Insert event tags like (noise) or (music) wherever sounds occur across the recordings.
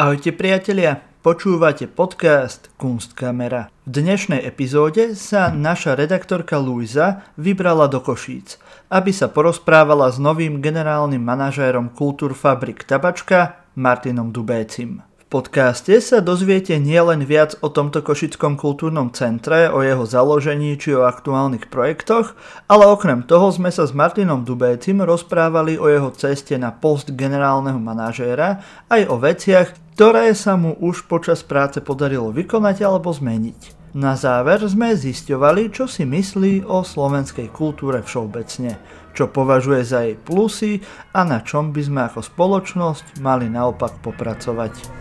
Ahojte priatelia, počúvate podcast Kunstkamera. V dnešnej epizóde sa naša redaktorka Luisa vybrala do Košíc, aby sa porozprávala s novým generálnym manažérom Kultúrfabrik Tabačka Martinom Dubécim podcaste sa dozviete nielen viac o tomto Košickom kultúrnom centre, o jeho založení či o aktuálnych projektoch, ale okrem toho sme sa s Martinom Dubécim rozprávali o jeho ceste na post generálneho manažéra aj o veciach, ktoré sa mu už počas práce podarilo vykonať alebo zmeniť. Na záver sme zisťovali, čo si myslí o slovenskej kultúre všeobecne, čo považuje za jej plusy a na čom by sme ako spoločnosť mali naopak popracovať.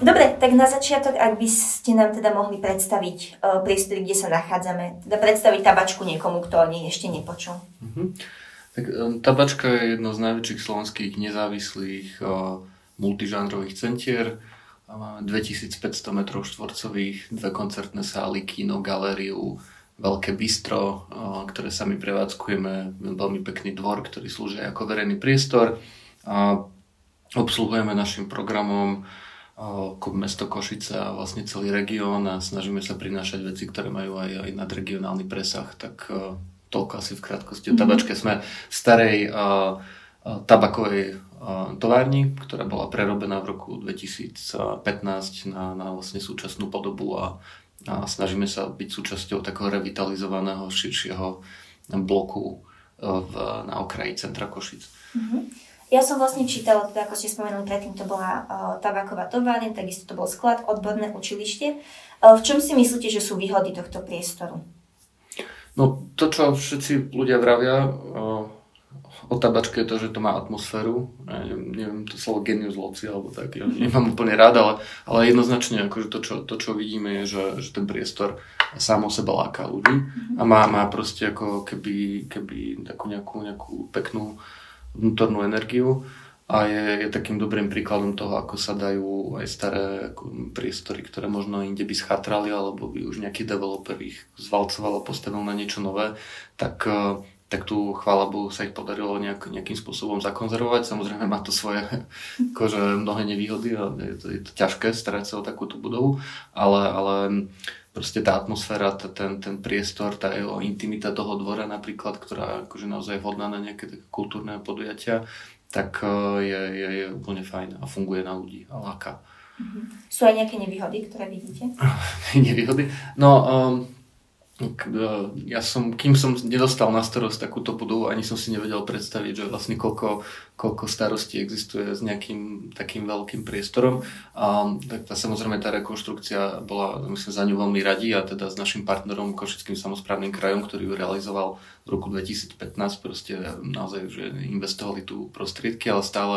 Dobre, tak na začiatok, ak by ste nám teda mohli predstaviť uh, priestory, kde sa nachádzame, teda predstaviť tabačku niekomu, kto o nej ešte nepočul. Uh-huh. Tak um, tabačka je jedno z najväčších slovenských nezávislých uh, multižánrových centier. Máme 2500 m štvorcových, dve koncertné sály, kino, galériu, veľké bistro, ktoré sami prevádzkujeme, veľmi pekný dvor, ktorý slúži ako verejný priestor. A obsluhujeme našim programom ako mesto Košice a vlastne celý región a snažíme sa prinášať veci, ktoré majú aj, aj nadregionálny presah, tak toľko asi v krátkosti. O mhm. tabačke sme v starej uh, tabakovej továrni, ktorá bola prerobená v roku 2015 na, na vlastne súčasnú podobu a, a snažíme sa byť súčasťou takého revitalizovaného širšieho bloku uh, v, na okraji centra Košic. Mm-hmm. Ja som vlastne čítala, teda ako ste spomenuli predtým, to bola uh, tabaková továrne, takisto to bol sklad, odborné učilište. Uh, v čom si myslíte, že sú výhody tohto priestoru? No to, čo všetci ľudia vravia uh, o tabačke je to, že to má atmosféru. Ja neviem, neviem to slovo genius loci alebo tak, ja nemám úplne rád, ale, ale jednoznačne akože to, čo, to, čo vidíme je, že, že ten priestor sám o sebe láka ľudí a má, má proste ako keby, keby takú nejakú, nejakú peknú vnútornú energiu a je, je takým dobrým príkladom toho, ako sa dajú aj staré ako, priestory, ktoré možno inde by schatrali, alebo by už nejaký developer ich zvalcoval a postavil na niečo nové, tak, e, tak tu, chvála Bohu, sa ich podarilo nejak, nejakým spôsobom zakonzervovať. Samozrejme má to svoje (laughs) akože mnohé nevýhody a je to, je to ťažké starať sa o takúto budovu, ale, ale proste tá atmosféra, ten, ten priestor, tá jeho intimita toho dvora napríklad, ktorá akože naozaj je vhodná na nejaké také kultúrne podujatia, tak e, je, je, je úplne fajn a funguje na ľudí a láka. Mm-hmm. Sú aj nejaké nevýhody, ktoré vidíte? (laughs) nevýhody? No, um, ja som, kým som nedostal na starosť takúto budovu, ani som si nevedel predstaviť, že vlastne koľko, koľko starostí existuje s nejakým takým veľkým priestorom. A tak tá, samozrejme tá rekonštrukcia bola, myslím, za ňu veľmi radi a teda s našim partnerom Košickým samozprávnym krajom, ktorý ju realizoval v roku 2015, proste naozaj že investovali tu prostriedky, ale stále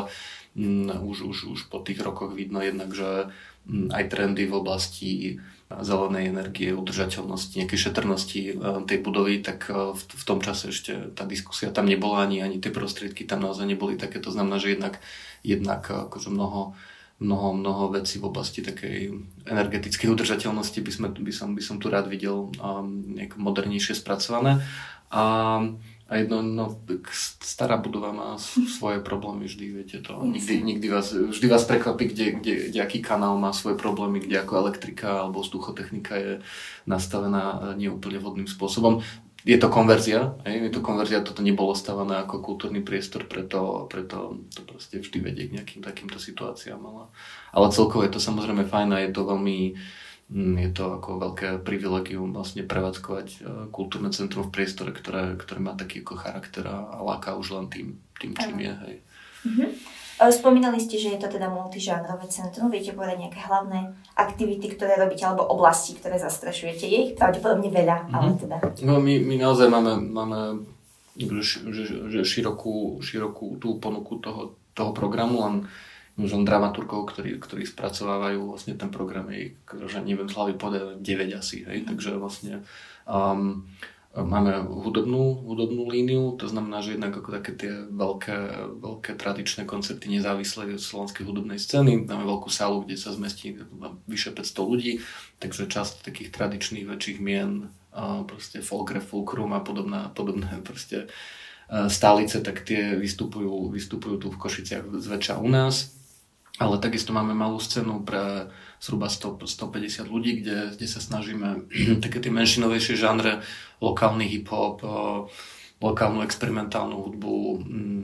m, mm, už, už, už po tých rokoch vidno jednak, že m, mm, aj trendy v oblasti zelenej energie, udržateľnosti, nejakej šetrnosti e, tej budovy, tak e, v, tom čase ešte tá diskusia tam nebola, ani, ani tie prostriedky tam naozaj neboli také. To znamená, že jednak, jednak e, akože mnoho, mnoho, mnoho vecí v oblasti takej energetickej udržateľnosti by, sme, by, som, by som tu rád videl um, modernejšie spracované. A a jedno, no, stará budova má svoje problémy vždy, viete to. Nikdy, nikdy vás, vždy vás prekvapí, kde, kde, kde aký kanál má svoje problémy, kde ako elektrika alebo vzduchotechnika je nastavená e, neúplne vhodným spôsobom. Je to konverzia, je to konverzia, toto nebolo stavané ako kultúrny priestor, preto, preto to proste vždy vedie k nejakým takýmto situáciám. Ale, ale celkovo je to samozrejme fajn a je to veľmi je to ako veľké privilegium vlastne prevádzkovať e, kultúrne centrum v priestore, ktoré, ktoré má taký ako charakter a láka už len tým, tým čím je. Hej. Mm-hmm. Spomínali ste, že je to teda multižánrové centrum. Viete povedať nejaké hlavné aktivity, ktoré robíte, alebo oblasti, ktoré zastrešujete? Je ich pravdepodobne veľa, mm-hmm. ale teda... No, my, my naozaj máme, máme širokú, širokú tú ponuku toho, toho programu, len len dramaturgov, ktorí, ktorí spracovávajú vlastne ten program, je, že neviem z hlavy povedať 9 asi, hej, takže vlastne um, máme hudobnú, hudobnú líniu, to znamená, že jednak ako také tie veľké, veľké tradičné koncerty nezávislej slovenskej hudobnej scény, máme veľkú sálu, kde sa zmestí vyše 500 ľudí, takže časť takých tradičných väčších mien, uh, proste folkre, fulkrum a podobná, podobné (laughs) proste stálice, tak tie vystupujú, vystupujú tu v Košiciach zväčša u nás. Ale takisto máme malú scénu pre zhruba 100, 150 ľudí, kde, kde sa snažíme (clears throat) také tie menšinovejšie žánre, lokálny hip-hop, lokálnu experimentálnu hudbu, mm,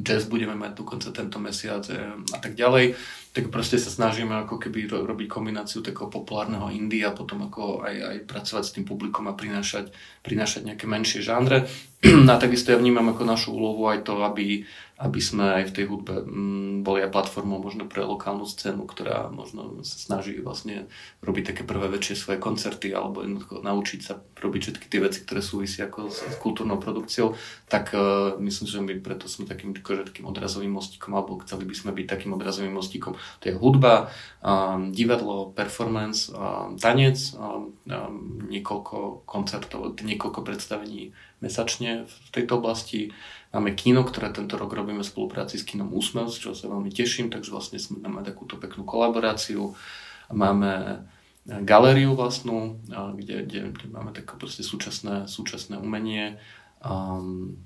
jazz budeme mať dokonca tento mesiac a tak ďalej tak proste sa snažíme ako keby robiť kombináciu takého populárneho indie a potom ako aj, aj pracovať s tým publikom a prinášať, prinášať nejaké menšie žánre. (clears throat) a takisto ja vnímam ako našu úlohu aj to, aby, aby sme aj v tej hudbe mm, boli aj platformou možno pre lokálnu scénu, ktorá možno sa snaží vlastne robiť také prvé väčšie svoje koncerty alebo jednoducho naučiť sa robiť všetky tie veci, ktoré súvisia ako s, s kultúrnou produkciou, tak uh, myslím, že my preto sme takým, takým odrazovým mostíkom alebo chceli by sme byť takým odrazovým mostíkom. To je hudba, um, divadlo, performance, um, tanec, um, um, niekoľko koncertov, niekoľko predstavení mesačne v tejto oblasti Máme kino, ktoré tento rok robíme v spolupráci s kinom Úsmev, z čoho sa veľmi teším, takže vlastne sme máme takúto peknú kolaboráciu. Máme galériu vlastnú, kde, kde, kde máme také súčasné, súčasné umenie. Um,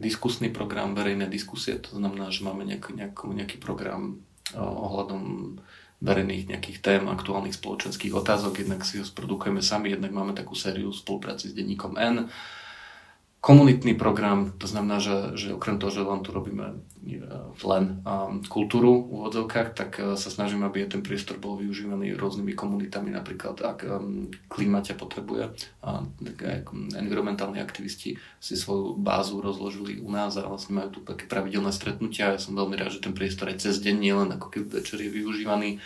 diskusný program, verejné diskusie, to znamená, že máme nejak, nejak, nejaký program uh, ohľadom verejných nejakých tém, aktuálnych spoločenských otázok, jednak si ho sprodukujeme sami, jednak máme takú sériu spolupráci s denníkom N komunitný program, to znamená, že, že okrem toho, že len tu robíme e, len um, kultúru v úvodzovkách, tak uh, sa snažíme, aby ten priestor bol využívaný rôznymi komunitami, napríklad ak um, klíma potrebuje, uh, tak aj environmentálni aktivisti si svoju bázu rozložili u nás a vlastne majú tu také pravidelné stretnutia. Ja som veľmi rád, že ten priestor aj cez deň, nielen ako keby večer je využívaný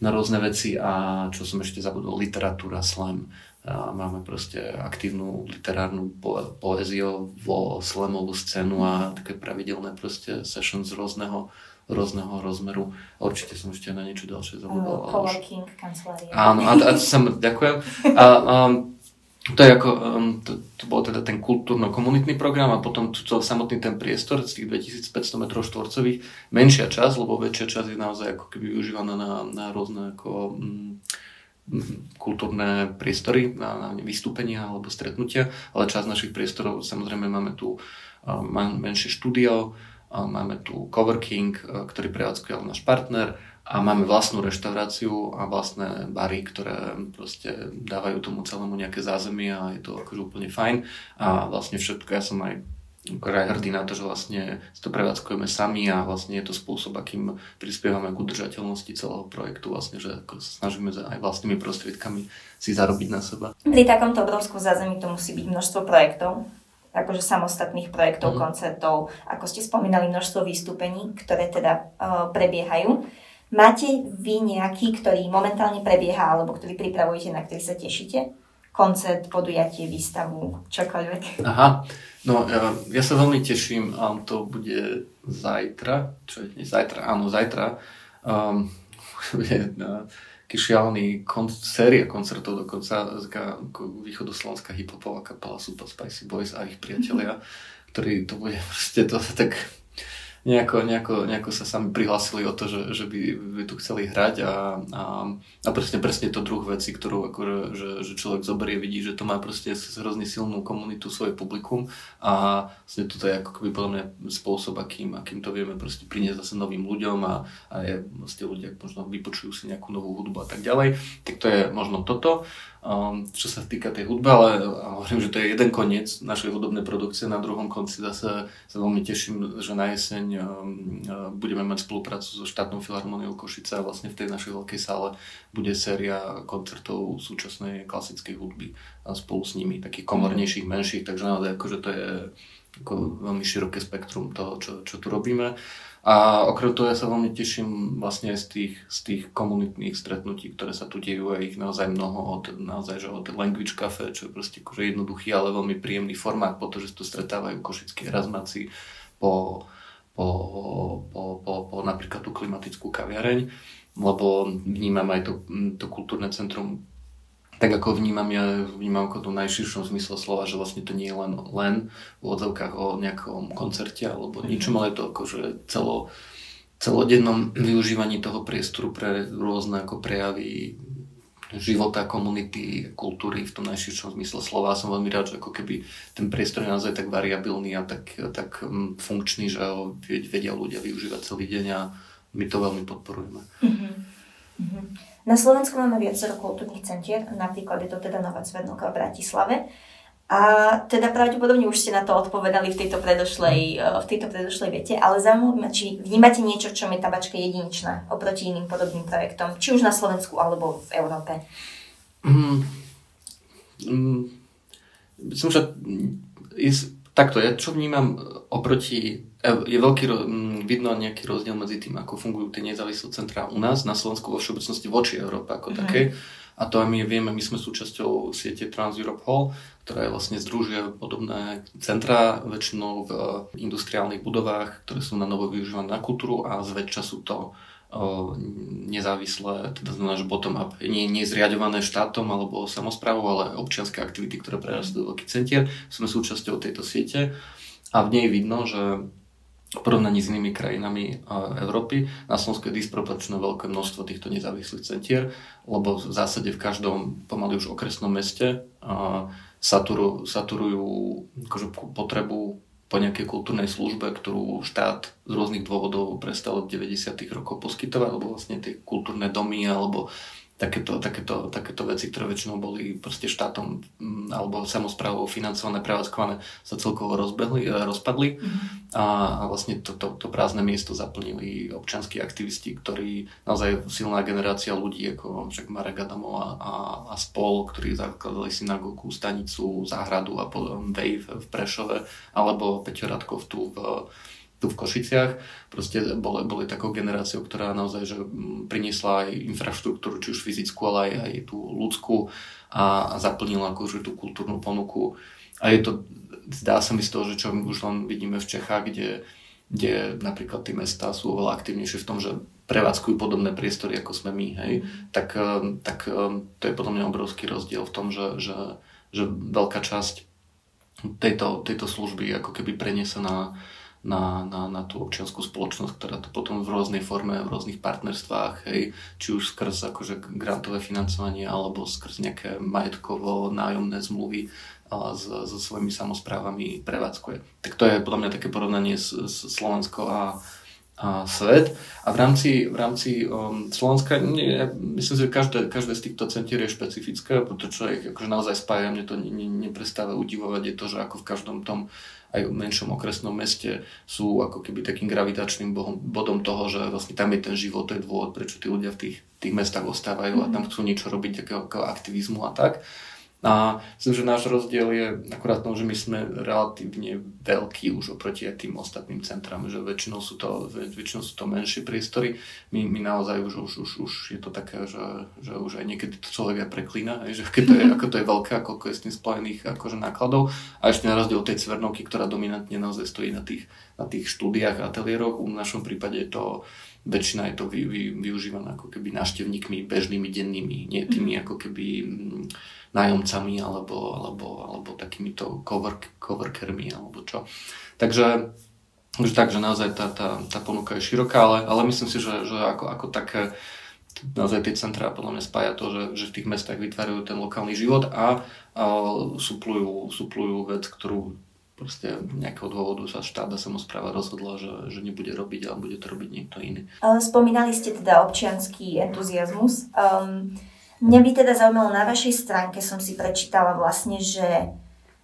na rôzne veci. A čo som ešte zabudol, literatúra, slam a máme proste aktívnu literárnu po- poéziu vo slamovú scénu a také pravidelné proste sessions z rôzneho rôzneho rozmeru. Určite som ešte na niečo ďalšie zabudol. Uh, coworking, kancelária. Áno, a, a sam, ďakujem. A, um, to je ako, um, to, to bol teda ten kultúrno-komunitný program a potom to, to, samotný ten priestor z tých 2500 m štvorcových, menšia časť, lebo väčšia časť je naozaj ako keby využívaná na, na rôzne ako, um, kultúrne priestory na, na vystúpenia alebo stretnutia, ale časť našich priestorov, samozrejme máme tu menšie štúdio, máme tu coworking, ktorý prevádzkuje náš partner a máme vlastnú reštauráciu a vlastné bary, ktoré proste dávajú tomu celému nejaké zázemie a je to akože úplne fajn. A vlastne všetko, ja som aj aj hrdý na to, že vlastne si to prevádzkujeme sami a vlastne je to spôsob, akým prispievame k udržateľnosti celého projektu, vlastne, že ako sa snažíme aj vlastnými prostriedkami si zarobiť na seba. Pri takomto obrovskom zázemí to musí byť množstvo projektov, akože samostatných projektov, mm. koncertov, ako ste spomínali, množstvo vystúpení, ktoré teda uh, prebiehajú. Máte vy nejaký, ktorý momentálne prebieha, alebo ktorý pripravujete, na ktorý sa tešíte? Koncert, podujatie, výstavu, čokoľvek? Aha, No, ja, ja sa veľmi teším, a to bude zajtra, čo je dnes? Zajtra, áno, zajtra. Um, (laughs) bude uh, šialený kon- séria koncertov, dokonca východoslovenská hiphopová kapela Super Spicy Boys a ich priatelia, ktorí to bude (laughs) proste to tak nejako, nejako, nejako sa sami prihlásili o to, že, že by, by tu chceli hrať a, a, a presne, presne to druh veci, ktorú ako, že, že človek zoberie, vidí, že to má proste hrozne silnú komunitu, svoje publikum a vlastne toto je ako keby podľa mňa spôsob, akým, akým to vieme proste priniesť zase novým ľuďom a, a je, vlastne ľudia možno vypočujú si nejakú novú hudbu a tak ďalej. Tak to je možno toto. Um, čo sa týka tej hudby, ale hovorím, že to je jeden koniec našej hudobnej produkcie, na druhom konci zase sa veľmi teším, že na jeseň budeme mať spoluprácu so štátnou filharmoniou Košice a vlastne v tej našej veľkej sále bude séria koncertov súčasnej klasickej hudby a spolu s nimi, takých komornejších, menších, takže naozaj akože to je ako veľmi široké spektrum toho, čo, čo tu robíme. A okrem toho ja sa veľmi teším vlastne z tých, z tých komunitných stretnutí, ktoré sa tu dejú a ich naozaj mnoho od, naozaj, že od Language Cafe, čo je proste akože jednoduchý, ale veľmi príjemný formát, pretože tu stretávajú košickí razmaci po, po, po, po, po napríklad tú klimatickú kaviareň, lebo vnímam aj to, to kultúrne centrum tak ako vnímam, ja vnímam ako to najširšom zmysle slova, že vlastne to nie je len, len v odzovkách o nejakom koncerte alebo mm-hmm. ničom, ale je to akože celo, celodennom využívaní toho priestoru pre rôzne ako prejavy života, komunity, kultúry v tom najširšom zmysle slova. Som veľmi rád, že ako keby ten priestor je naozaj tak variabilný a tak, tak mm, funkčný, že ho vedia ľudia využívať celý deň a my to veľmi podporujeme. Mm-hmm. Mm-hmm. Na Slovensku máme viacero kultúrnych centier, napríklad je to teda Nová Cvednoka v Bratislave. A teda pravdepodobne už ste na to odpovedali v tejto predošlej, v tejto predošlej vete, ale zaujímavé ma, či vnímate niečo, čo je tabačka jedinečná oproti iným podobným projektom, či už na Slovensku alebo v Európe? Mm, mm, myslím, že je, takto, ja čo vnímam oproti, je veľký, vidno nejaký rozdiel medzi tým, ako fungujú tie nezávislé centrá u nás na Slovensku vo všeobecnosti voči Európe ako mm-hmm. takej a to aj my vieme, my sme súčasťou siete Trans Europe Hall, ktorá je vlastne združuje podobné centra, väčšinou v industriálnych budovách, ktoré sú na novo využívané na kultúru a zväčša sú to o, nezávislé, teda znamená, že bottom-up, nie, nie zriadované štátom alebo samozprávou, ale občianské aktivity, ktoré prerastujú do veľkých centier. Sme súčasťou tejto siete a v nej vidno, že v porovnaní s inými krajinami Európy. Na Slovensku je disproporčné veľké množstvo týchto nezávislých centier, lebo v zásade v každom pomaly už okresnom meste saturu, saturujú akože potrebu po nejakej kultúrnej službe, ktorú štát z rôznych dôvodov prestal od 90. rokov poskytovať, alebo vlastne tie kultúrne domy alebo takéto, takéto, takéto veci, ktoré väčšinou boli proste štátom mm, alebo samozprávou financované, prevádzkované, sa celkovo rozbehli, e, rozpadli mm-hmm. a, a vlastne to, to, to prázdne miesto zaplnili občanskí aktivisti, ktorí naozaj silná generácia ľudí, ako však Marek Adamov a, a, a spol, ktorí zakladali synagógu, stanicu, záhradu a potom Wave v Prešove, alebo Peťo Radkov tu v tu v Košiciach. Proste boli, boli takou generáciou, ktorá naozaj že priniesla aj infraštruktúru, či už fyzickú, ale aj, aj tú ľudskú a, a zaplnila akože tú kultúrnu ponuku. A je to, zdá sa mi z toho, že čo už len vidíme v Čechách, kde, kde napríklad tie mesta sú oveľa aktívnejšie v tom, že prevádzkujú podobné priestory, ako sme my, hej, tak, eh, tak eh, to je podľa mňa obrovský rozdiel v tom, že, že, že veľká časť tejto, tejto služby ako keby prenesená na, na, na tú občianskú spoločnosť, ktorá to potom v rôznej forme, v rôznych partnerstvách, hej, či už skrz akože grantové financovanie alebo skrz nejaké majetkovo nájomné zmluvy s, so svojimi samozprávami prevádzkuje. Tak to je podľa mňa také porovnanie s, s Slovensko a, a svet. A v rámci, v rámci um, Slovenska, nie, myslím si, že každé, každé z týchto centier je špecifické, pretože človek akože naozaj spája, mne to ne, ne, neprestáva udivovať, je to, že ako v každom tom aj v menšom okresnom meste sú ako keby takým gravitačným bodom toho, že vlastne tam je ten život, to je dôvod, prečo tí ľudia v tých, tých mestách ostávajú mm-hmm. a tam chcú niečo robiť, takého aktivizmu a tak. A myslím, že náš rozdiel je akurát tom, že my sme relatívne veľkí už oproti aj tým ostatným centram, že väčšinou sú to, väčšinou sú to menšie priestory. My, my naozaj už, už, už, už je to také, že, že už aj niekedy to človek aj preklína, že keď to je, ako to je veľké, ako je s tým spojených akože nákladov. A ešte na rozdiel tej cvernovky, ktorá dominantne naozaj stojí na tých, na tých štúdiách ateliéroch, v našom prípade je to väčšina je to vy, vy, využívané ako keby návštevníkmi bežnými, dennými, nie tými ako keby nájomcami alebo, alebo, alebo takýmito cowork, coworkermi alebo čo. Takže už tak, že naozaj tá, tá, tá ponuka je široká, ale, ale myslím si, že, že ako, ako také naozaj tie centrá podľa mňa spája to, že, že v tých mestách vytvárajú ten lokálny život a, a suplujú, suplujú vec, ktorú proste nejakého dôvodu sa štát a samozpráva rozhodla, že, že nebude robiť, ale bude to robiť niekto iný. Spomínali ste teda občianský entuziasmus. Um, Mňa by teda zaujímalo, na vašej stránke som si prečítala vlastne, že,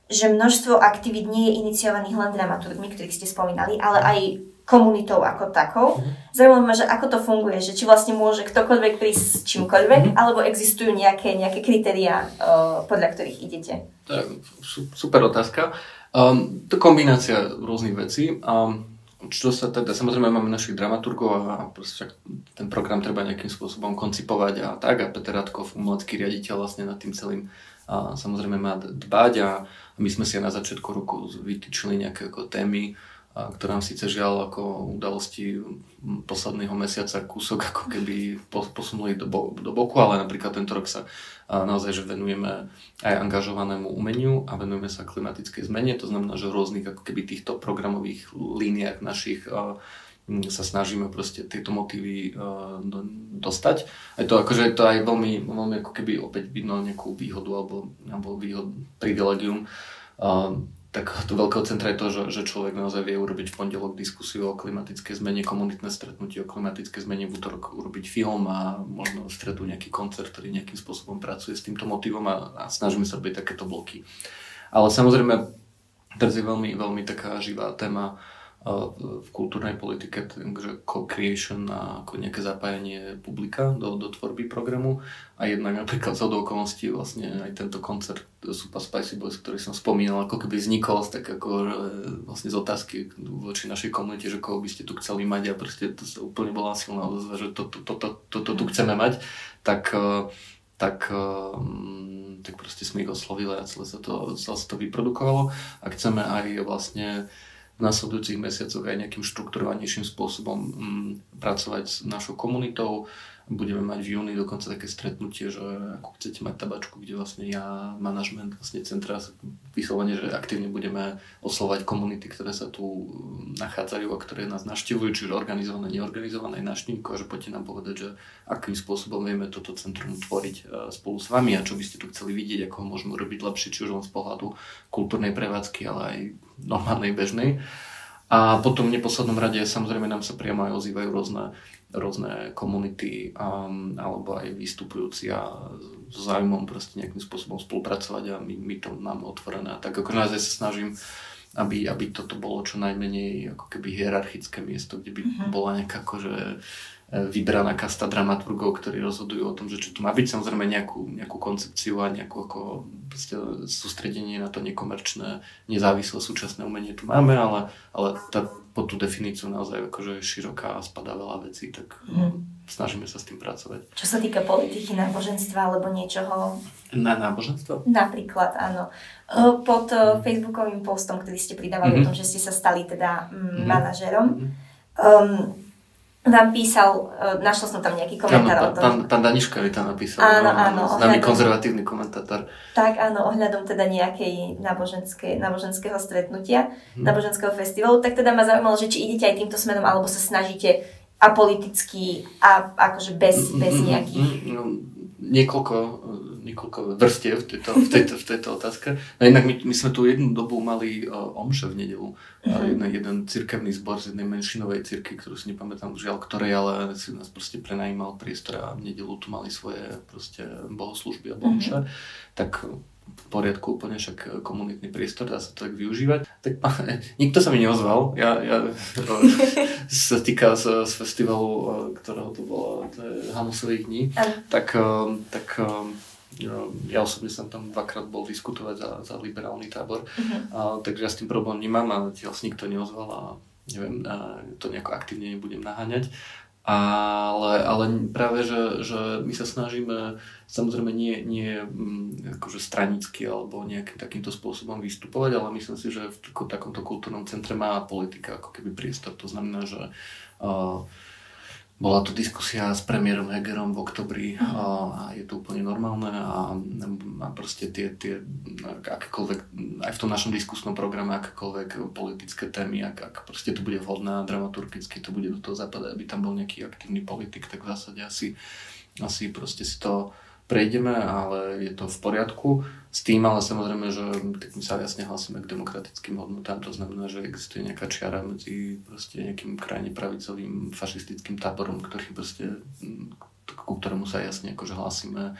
že množstvo aktivít nie je iniciovaných len dramaturgmi, ktorých ste spomínali, ale aj komunitou ako takou. Mhm. Zaujímavé ma, že ako to funguje, že či vlastne môže ktokoľvek prísť s čímkoľvek, mhm. alebo existujú nejaké, nejaké kritériá, uh, podľa ktorých idete? To je super otázka. Um, to kombinácia rôznych vecí. Um, čo sa teda, samozrejme máme našich dramaturgov a však ten program treba nejakým spôsobom koncipovať a tak. A Peter Radkov, umelecký riaditeľ vlastne nad tým celým a samozrejme má dbať. A my sme si na začiatku roku vytýčili nejaké ako témy, ktorá nám síce žiaľ ako udalosti posledného mesiaca kúsok ako keby posunuli do, bo, do boku, ale napríklad tento rok sa naozaj že venujeme aj angažovanému umeniu a venujeme sa klimatickej zmene. To znamená, že v rôznych ako keby týchto programových líniách našich sa snažíme proste tieto motívy do, dostať. Aj to akože to aj veľmi, veľmi ako keby opäť vidno nejakú výhodu alebo, alebo výhod, privilegium. Tak to veľkého centra je to, že, že človek naozaj vie urobiť v pondelok diskusiu o klimatickej zmene, komunitné stretnutie o klimatickej zmene, v útorok urobiť film a možno v stredu nejaký koncert, ktorý nejakým spôsobom pracuje s týmto motivom a, a snažíme sa robiť takéto bloky. Ale samozrejme, teraz je veľmi, veľmi taká živá téma v kultúrnej politike, takže co-creation a ako nejaké zapájanie publika do, do tvorby programu. A jednak napríklad z okolností vlastne aj tento koncert Super Spicy Boys, ktorý som spomínal, ako keby vznikol z tak ako vlastne z otázky voči našej komunite, že koho by ste tu chceli mať. A proste to úplne bola silná odozva, že toto to, to, to, to, tu chceme mať, tak tak, tak proste sme ich oslovili a celé sa to, celé sa to vyprodukovalo. A chceme aj vlastne v následujúcich mesiacoch aj nejakým štrukturovanejším spôsobom mm, pracovať s našou komunitou, Budeme mať v júni dokonca také stretnutie, že ako chcete mať tabačku, kde vlastne ja, manažment vlastne centra, vyslovene, že aktívne budeme oslovať komunity, ktoré sa tu nachádzajú a ktoré nás naštevujú, čiže organizované, neorganizované návštevníkov a že poďte nám povedať, že akým spôsobom vieme toto centrum tvoriť e, spolu s vami a čo by ste tu chceli vidieť, ako ho môžeme urobiť lepšie, či už len z pohľadu kultúrnej prevádzky, ale aj normálnej, bežnej. A potom v neposlednom rade samozrejme nám sa priamo aj ozývajú rôzne rôzne komunity um, alebo aj vystupujúci a s záujmom proste nejakým spôsobom spolupracovať a my, my to máme otvorené. Tak ako naozaj sa snažím, aby, aby toto bolo čo najmenej ako keby hierarchické miesto, kde by mm-hmm. bola nejaká akože vybraná kasta dramaturgov, ktorí rozhodujú o tom, že čo tu má byť. Samozrejme nejakú, nejakú koncepciu a nejakú ako sústredenie na to nekomerčné, nezávislé súčasné umenie tu máme, ale, ale tá, po tú definíciu naozaj akože široká a spadá veľa vecí, tak hmm. snažíme sa s tým pracovať. Čo sa týka politiky, náboženstva alebo niečoho? Na náboženstvo? Napríklad, áno. Pod mhm. facebookovým postom, ktorý ste pridávali mm-hmm. o tom, že ste sa stali teda mm, mm-hmm. manažerom, mm-hmm. um, vám písal, uh, našla som tam nejaký komentár áno, o tom. Pán, pán Daniška mi tam napísal. Áno, áno. Známy konzervatívny komentátor. Tak, áno, ohľadom teda nejakej náboženské, náboženského stretnutia, hmm. náboženského festivalu, tak teda ma zaujímalo, že či idete aj týmto smerom, alebo sa snažíte apoliticky a akože bez, bez nejakých... No, niekoľko niekoľko vrstiev v tejto, v tejto, v tejto otázke. No inak my, my sme tu jednu dobu mali uh, omše v nedelu. Uh-huh. Jeden, jeden cirkevný zbor z jednej menšinovej cirky, ktorú si nepamätám žiaľ ktorej, ale si nás proste prenajímal priestor a v nedelu tu mali svoje proste bohoslužby a omše. Uh-huh. Tak v poriadku úplne, však komunitný priestor, dá sa to tak využívať. Tak (laughs) nikto sa mi neozval, ja, ja (laughs) sa týka z, z festivalu, uh, ktorého to bolo, to je Hamusových dní, tak, um, tak ja osobne som tam dvakrát bol diskutovať za, za liberálny tábor, uh-huh. a, takže ja s tým problém nemám a tiaľ si nikto neozval a neviem, a to nejako aktívne nebudem naháňať. Ale, ale práve, že, že my sa snažíme samozrejme nie, nie mm, akože stranicky alebo nejakým takýmto spôsobom vystupovať, ale myslím si, že v takomto kultúrnom centre má politika ako keby priestor. To znamená, že uh, bola to diskusia s premiérom Hegerom v oktobri a je to úplne normálne a, a proste tie, tie akékoľvek, aj v tom našom diskusnom programe akékoľvek politické témy, ak, ak proste to bude vhodné a dramaturgicky to bude do toho zapadať, aby tam bol nejaký aktívny politik, tak v zásade asi, asi proste si to prejdeme, ale je to v poriadku. S tým ale samozrejme, že tak my sa jasne hlasíme k demokratickým hodnotám, to znamená, že existuje nejaká čiara medzi proste nejakým krajne pravicovým fašistickým táborom, ktorý proste, ku ktorému sa jasne akože hlasíme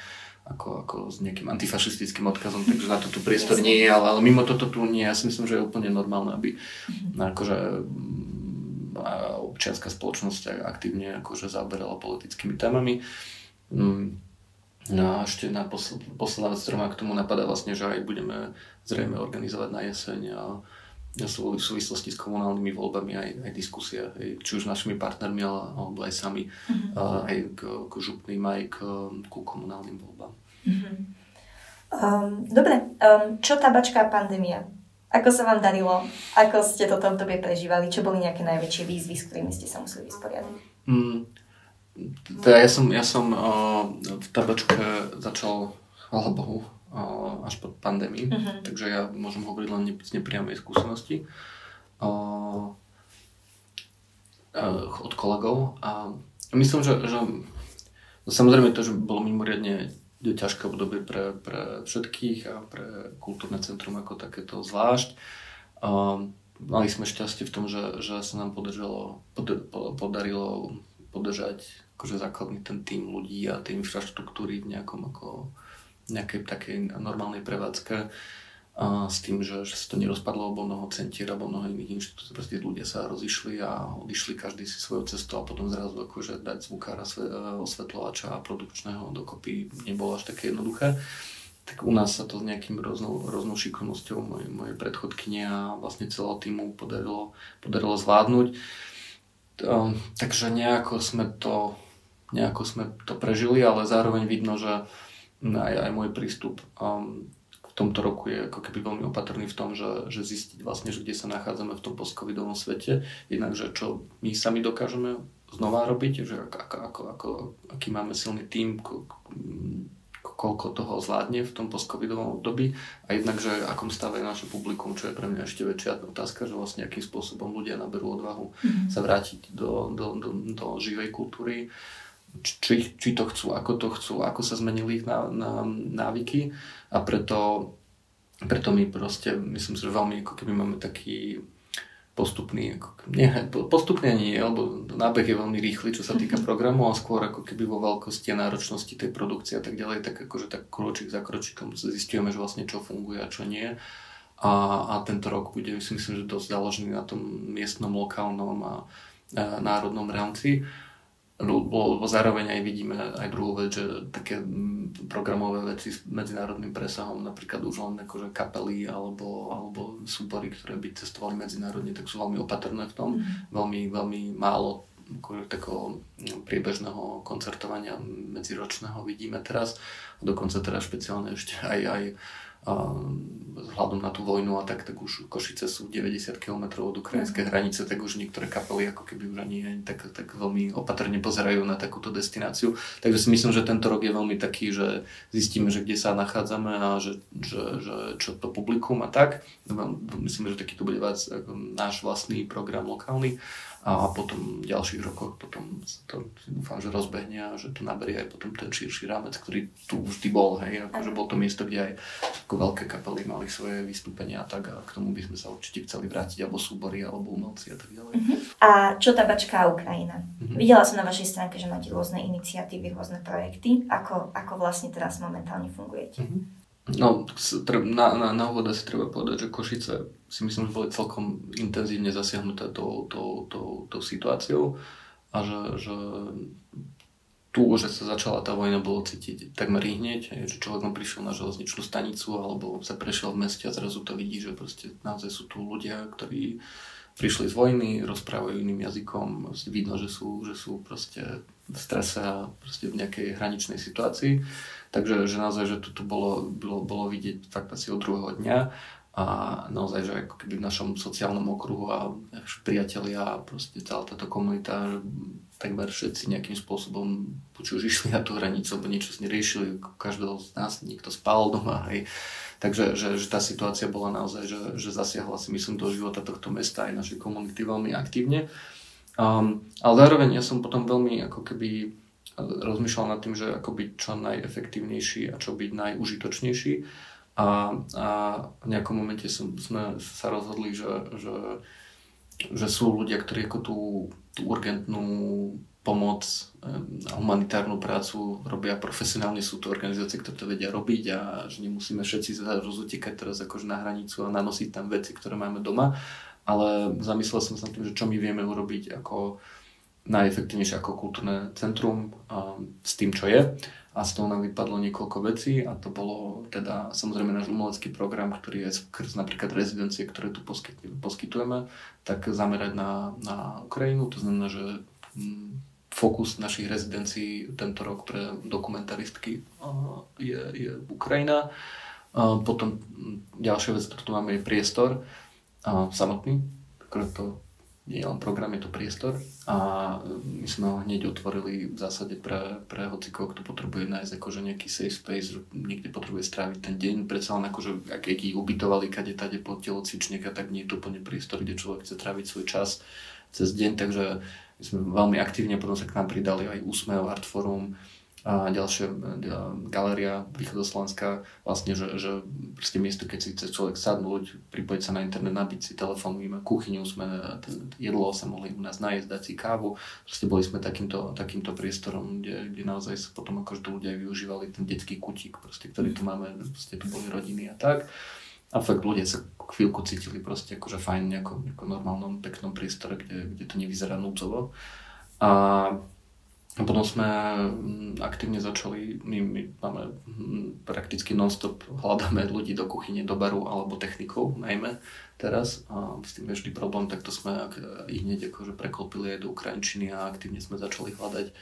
ako, ako s nejakým antifašistickým odkazom, takže na to tu priestor nie je, ale, ale mimo toto tu nie, ja si myslím, že je úplne normálne, aby mm-hmm. akože občianská spoločnosť aktívne akože zaoberala politickými témami. Mm No a ešte na posl- posledná vec, ktorá ma k tomu napadá vlastne, že aj budeme zrejme organizovať na jeseň a v súvislosti s komunálnymi voľbami aj, aj diskusie, aj, či už s našimi partnermi, alebo aj sami, mm-hmm. aj k, k župným, aj k, ku komunálnym voľbám. Mm-hmm. Um, dobre, um, čo tabačka a pandémia? Ako sa vám darilo? Ako ste toto obdobie prežívali? Čo boli nejaké najväčšie výzvy, s ktorými ste sa museli vysporiadať? Mm, teda ja som, ja som uh, v tabačke začal, chvála Bohu, uh, až po pandémii, uh-huh. takže ja môžem hovoriť len z nepriamej skúsenosti. Uh, od kolegov a myslím, že, že no samozrejme to, že bolo mimoriadne ťažké obdobie pre, pre všetkých a pre kultúrne centrum ako takéto zvlášť. Um, mali sme šťastie v tom, že, že sa nám podarilo, pod, podarilo podržať akože základný ten tým ľudí a tie infraštruktúry v nejakom ako nejakej takej normálnej prevádzke a s tým, že, že sa to nerozpadlo, lebo mnoho centier alebo mnoho iných inštitúcií, proste ľudia sa rozišli a odišli každý si svojou cestou a potom zrazu akože dať zvukára, osvetľovača a produkčného dokopy nebolo až také jednoduché. Tak u nás sa to s nejakým rôznou, rôznou šikovnosťou mojej, mojej predchodkyne a vlastne celého týmu podarilo, podarilo zvládnuť. Um, takže nejako sme to nejako sme to prežili, ale zároveň vidno, že aj, aj môj prístup um, tomto roku je ako keby veľmi opatrný v tom, že, že zistiť vlastne, že kde sa nachádzame v tom post-covidovom svete, jednak, že čo my sami dokážeme znova robiť, že ako, ako, ako, ako, aký máme silný tím, ko, koľko toho zvládne v tom post-covidovom období. A jednak, že akom stave je naše publikum, čo je pre mňa ešte väčšia otázka, že vlastne akým spôsobom ľudia naberú odvahu mm-hmm. sa vrátiť do, do, do, do živej kultúry či, či to chcú, ako to chcú, ako sa zmenili ich ná, ná, návyky a preto, preto my proste, myslím si, že veľmi ako keby máme taký postupný, ako, nie, postupný ani nie, lebo nábeh je veľmi rýchly, čo sa týka mhm. programu, a skôr ako keby vo veľkosti a náročnosti tej produkcie a tak ďalej, tak akože tak kročík za kročikom zistujeme, že vlastne čo funguje a čo nie. A, a tento rok bude, si myslím, že dosť založený na tom miestnom, lokálnom a, a národnom rámci lebo zároveň aj vidíme aj druhú vec, že také mm, programové veci s medzinárodným presahom, napríklad už len akože kapely alebo, alebo súbory, ktoré by cestovali medzinárodne, tak sú veľmi opatrné v tom. Mm. Veľmi, veľmi málo akože takého priebežného koncertovania medziročného vidíme teraz. Dokonca teraz špeciálne ešte aj, aj vzhľadom na tú vojnu a tak, tak už Košice sú 90 km od ukrajinskej hranice, tak už niektoré kapely ako keby už ani, tak, tak veľmi opatrne pozerajú na takúto destináciu. Takže si myslím, že tento rok je veľmi taký, že zistíme, že kde sa nachádzame a že, že, že čo to publikum a tak. Myslím, že taký to bude vás, náš vlastný program lokálny a potom v ďalších rokoch potom to dúfam, že rozbehne a že to naberie aj potom ten širší rámec, ktorý tu vždy bol, hej, akože bol to miesto, kde aj ako veľké kapely mali svoje vystúpenia a tak a k tomu by sme sa určite chceli vrátiť, alebo súbory, alebo umelci a tak ďalej. Uh-huh. A čo tabačka Ukrajina? Uh-huh. Videla som na vašej stránke, že máte rôzne iniciatívy, rôzne projekty. Ako, ako vlastne teraz momentálne fungujete? Uh-huh. No, na, na, na úvod si treba povedať, že Košice si myslím, že boli celkom intenzívne zasiahnuté tou, tou, tou, tou situáciou a že, že tu, že sa začala tá vojna, bolo cítiť takmer hneď, že človek prišiel na železničnú stanicu alebo sa prešiel v meste a zrazu to vidí, že proste naozaj sú tu ľudia, ktorí prišli z vojny, rozprávajú iným jazykom, vidno, že sú, že sú proste v strese a proste v nejakej hraničnej situácii. Takže že naozaj, že toto bolo, bolo, bolo vidieť fakt asi od druhého dňa a naozaj, že ako keby v našom sociálnom okruhu a priatelia a proste celá táto komunita, že takmer všetci nejakým spôsobom či už išli na tú hranicu, alebo niečo si neriešili, každého z nás niekto spal doma, hej. Takže že, že tá situácia bola naozaj, že, že zasiahla si myslím do života tohto mesta aj našej komunity veľmi aktívne. Um, ale zároveň ja som potom veľmi ako keby rozmýšľal nad tým, že ako byť čo najefektívnejší a čo byť najužitočnejší. A, a v nejakom momente som, sme sa rozhodli, že, že, že sú ľudia, ktorí ako tú, tú urgentnú pomoc a humanitárnu prácu robia profesionálne, sú to organizácie, ktoré to vedia robiť a že nemusíme všetci rozutekať teraz akože na hranicu a nanosiť tam veci, ktoré máme doma, ale zamyslel som sa nad tým, že čo my vieme urobiť ako najefektívnejšie ako kultúrne centrum a s tým, čo je. A z toho nám vypadlo niekoľko vecí a to bolo teda samozrejme náš umelecký program, ktorý je skrz napríklad rezidencie, ktoré tu poskytujeme, tak zamerať na, na Ukrajinu. To znamená, že mm, fokus našich rezidencií tento rok pre dokumentaristky je, je Ukrajina. Potom mm, ďalšia vec, ktorú tu máme, je priestor samotný, to nie je len program, je to priestor a my sme ho hneď otvorili v zásade pre, pre hociko, kto potrebuje nájsť akože nejaký safe space, niekde potrebuje stráviť ten deň, predsa len akože ak ich ubytovali kade tade po telocvičníka, tak nie je to úplne priestor, kde človek chce tráviť svoj čas cez deň, takže sme veľmi aktívne, potom sa k nám pridali aj Úsmev, Artforum, a ďalšia galéria východoslovenská, vlastne, že, že proste miesto, keď si chce človek sadnúť, pripojiť sa na internet, nabiť si telefón, my kuchyňu, sme jedlo sa mohli u nás najesť, dať si kávu, proste boli sme takýmto, takýmto priestorom, kde, kde naozaj sa potom akože ľudia využívali ten detský kutík, proste, ktorý tu máme, proste tu boli rodiny a tak. A fakt ľudia sa chvíľku cítili proste akože fajn v nejakom, nejakom normálnom, peknom priestore, kde, kde to nevyzerá núdzovo. A a potom sme mm, aktívne začali, my, my máme mm, prakticky non-stop, hľadáme ľudí do kuchyne, do baru alebo technikov najmä teraz. A s tým je vždy problém, tak to sme ich hneď akože preklopili aj do Ukrajinčiny a aktívne sme začali hľadať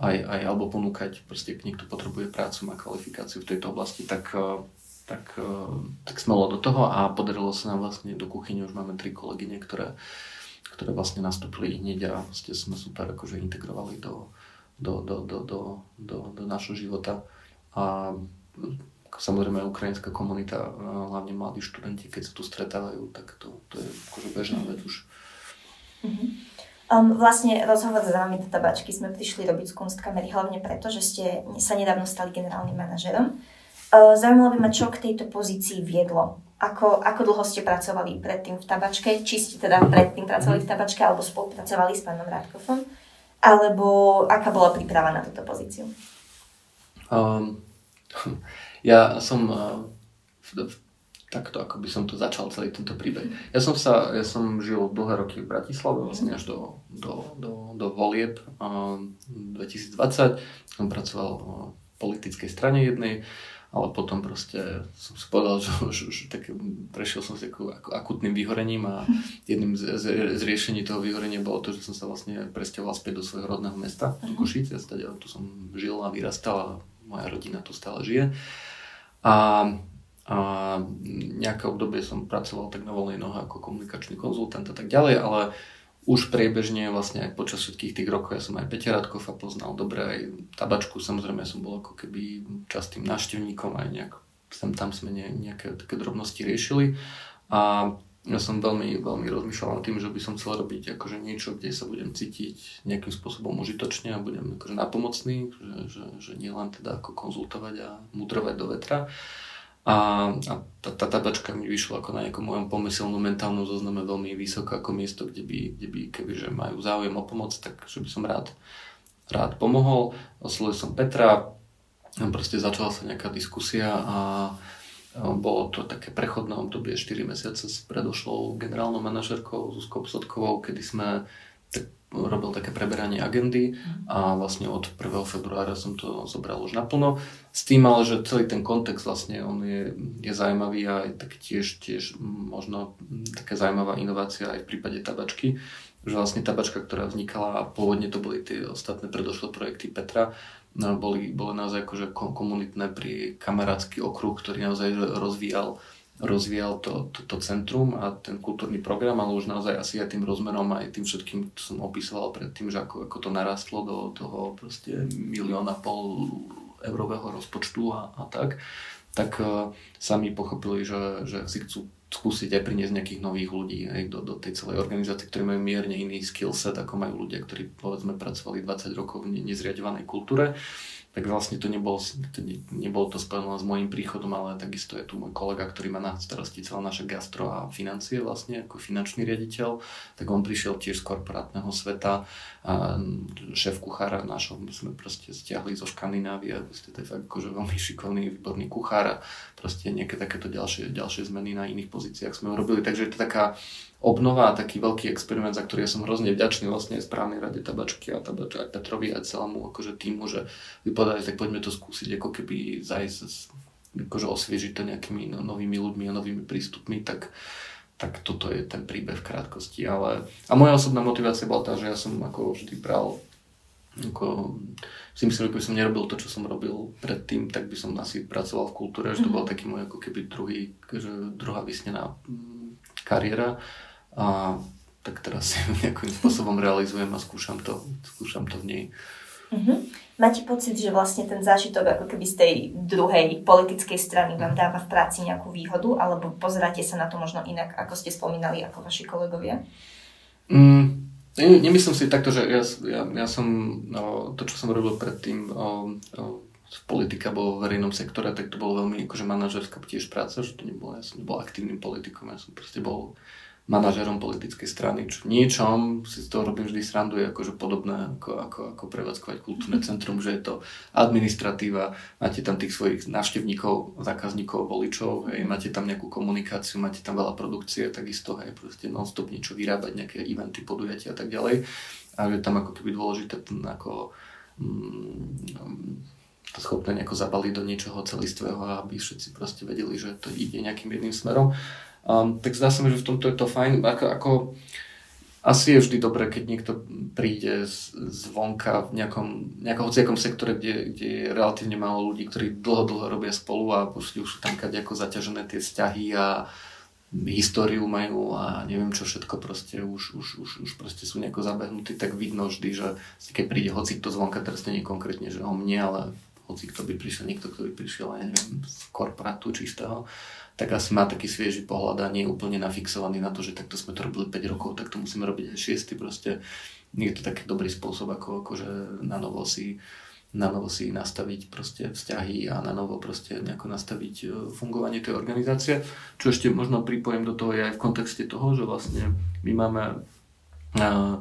aj, aj alebo ponúkať, proste niekto potrebuje prácu, má kvalifikáciu v tejto oblasti, tak, e, tak, e, tak smelo do toho a podarilo sa nám vlastne do kuchyne, už máme tri kolegyne, ktoré, ktoré vlastne nastúpili hneď a vlastne sme super akože integrovali do, do, do, do, do, do, do našho života. A samozrejme ukrajinská komunita, hlavne mladí študenti, keď sa tu stretávajú, tak to, to je akože bežná vec už. Mm-hmm. Um, vlastne rozhovor s vami do tabačky sme prišli robiť z Kunstkamery hlavne preto, že ste sa nedávno stali generálnym manažerom. Uh, zaujímalo by ma, čo k tejto pozícii viedlo. Ako, ako dlho ste pracovali predtým v tabačke? Či ste teda predtým pracovali v tabačke alebo spolupracovali s pánom Rádkofom? Alebo aká bola príprava na túto pozíciu? Um, (laughs) ja som uh, takto, ako by som to začal celý tento príbeh. Ja som sa, ja som žil dlhé roky v Bratislave, vlastne až do, do, do, do volieb uh, 2020. Som pracoval v politickej strane jednej ale potom proste som si povedal, že, že, že tak prešiel som si ako, ako akutným vyhorením a jedným z, z, z riešení toho vyhorenia bolo to, že som sa vlastne presťahoval späť do svojho rodného mesta, do mhm. Košice, ja tu som žil a vyrastal a moja rodina tu stále žije. A, a nejaké obdobie som pracoval tak na voľnej nohe ako komunikačný konzultant a tak ďalej, ale už priebežne vlastne aj počas všetkých tých rokov, ja som aj Peťa Radkofa poznal dobre, aj tabačku, samozrejme som bol ako keby častým návštevníkom, aj nejak sem tam sme ne, nejaké také drobnosti riešili a ja som veľmi, veľmi rozmýšľal nad tým, že by som chcel robiť akože niečo, kde sa budem cítiť nejakým spôsobom užitočne a budem akože napomocný, že, že, že nie len teda ako konzultovať a mudrovať do vetra. A, a tá, tá tabačka mi vyšla ako na nejakom mojom pomyselnom mentálnom zozname veľmi vysoko ako miesto, kde by, kde by kebyže majú záujem o pomoc, tak že by som rád, rád pomohol. Oslovil som Petra, proste začala sa nejaká diskusia a bolo to také prechodné obdobie 4 mesiace s predošlou generálnou manažerkou Zuzkou Psotkovou, kedy sme tak robil také preberanie agendy a vlastne od 1. februára som to zobral už naplno. S tým ale, že celý ten kontext vlastne on je, je zaujímavý a je tak tiež, tiež možno taká zaujímavá inovácia aj v prípade tabačky, že vlastne tabačka, ktorá vznikala a pôvodne to boli tie ostatné predošlé projekty Petra, no, boli, boli naozaj akože komunitné pri kamarátsky okruh, ktorý naozaj rozvíjal rozvíjal to, to, to centrum a ten kultúrny program, ale už naozaj asi aj tým rozmerom, aj tým všetkým, čo som opisoval predtým, že ako, ako to narastlo do toho proste milióna pol eurového rozpočtu a, a tak, tak uh, sami pochopili, že, že si chcú skúsiť aj priniesť nejakých nových ľudí aj do, do tej celej organizácie, ktorí majú mierne iný skill set, ako majú ľudia, ktorí povedzme pracovali 20 rokov v nezriadovanej kultúre tak vlastne to nebolo, to ne, nebolo to spojené s môjim príchodom, ale takisto je tu môj kolega, ktorý má na starosti celé naše gastro a financie vlastne ako finančný riaditeľ, tak on prišiel tiež z korporátneho sveta a šéf kuchára nášho sme proste stiahli zo Škandinávie, proste to je fakt akože veľmi šikovný, výborný kuchár a proste nejaké takéto ďalšie, ďalšie zmeny na iných pozíciách sme urobili, takže je to taká obnova a taký veľký experiment, za ktorý ja som hrozne vďačný vlastne správnej rade tabačky a tabač, aj Petrovi a celému akože týmu, že vypovedali, tak poďme to skúsiť ako keby zajsť, akože osviežiť to nejakými no, novými ľuďmi a novými prístupmi, tak, tak toto je ten príbeh v krátkosti. Ale, a moja osobná motivácia bola tá, že ja som ako vždy bral ako, si myslím, že by som nerobil to, čo som robil predtým, tak by som asi pracoval v kultúre, že to mhm. bol taký môj ako keby druhý, že druhá vysnená mm, kariéra a tak teraz si (laughs) nejakým spôsobom realizujem a skúšam to, skúšam to v nej. Uh-huh. Máte pocit, že vlastne ten zážitok ako keby z tej druhej politickej strany vám dáva v práci nejakú výhodu, alebo pozeráte sa na to možno inak, ako ste spomínali, ako vaši kolegovia? Mm, Nemyslím si takto, že ja, ja, ja som, no, to čo som robil predtým, o, o, politika bolo v verejnom sektore, tak to bolo veľmi akože manažerská tiež práca, že to nebolo, ja som nebol aktívnym politikom, ja som proste bol manažerom politickej strany, čo niečom si z toho robím vždy srandu, je akože podobné ako, ako, ako prevádzkovať kultúrne centrum, že je to administratíva, máte tam tých svojich návštevníkov, zákazníkov, voličov, hej, máte tam nejakú komunikáciu, máte tam veľa produkcie, takisto hej, proste non-stop niečo vyrábať, nejaké eventy, podujatia a tak ďalej. A je tam ako keby dôležité ten ako mm, to schopné nejako zabaliť do niečoho celistvého, aby všetci proste vedeli, že to ide nejakým jedným smerom. Um, tak zdá sa mi, že v tomto je to fajn. Ako, ako, asi je vždy dobré, keď niekto príde z, zvonka v nejakom, nejakom hociakom sektore, kde, kde je relatívne málo ľudí, ktorí dlho, dlho robia spolu a už sú tam ako zaťažené tie vzťahy a históriu majú a neviem čo všetko proste už, už, už, už proste sú nejako zabehnutí, tak vidno vždy, že keď príde hoci kto zvonka, teraz nie konkrétne, že o mne, ale hoci kto by prišiel, niekto, kto by prišiel, ja neviem, z korporátu čistého, tak asi má taký svieži pohľad a nie je úplne nafixovaný na to, že takto sme to robili 5 rokov, tak to musíme robiť aj 6. Proste je to taký dobrý spôsob, ako akože na novo si na novo si nastaviť proste vzťahy a na novo proste nejako nastaviť e, fungovanie tej organizácie. Čo ešte možno pripojím do toho je aj v kontexte toho, že vlastne my máme uh,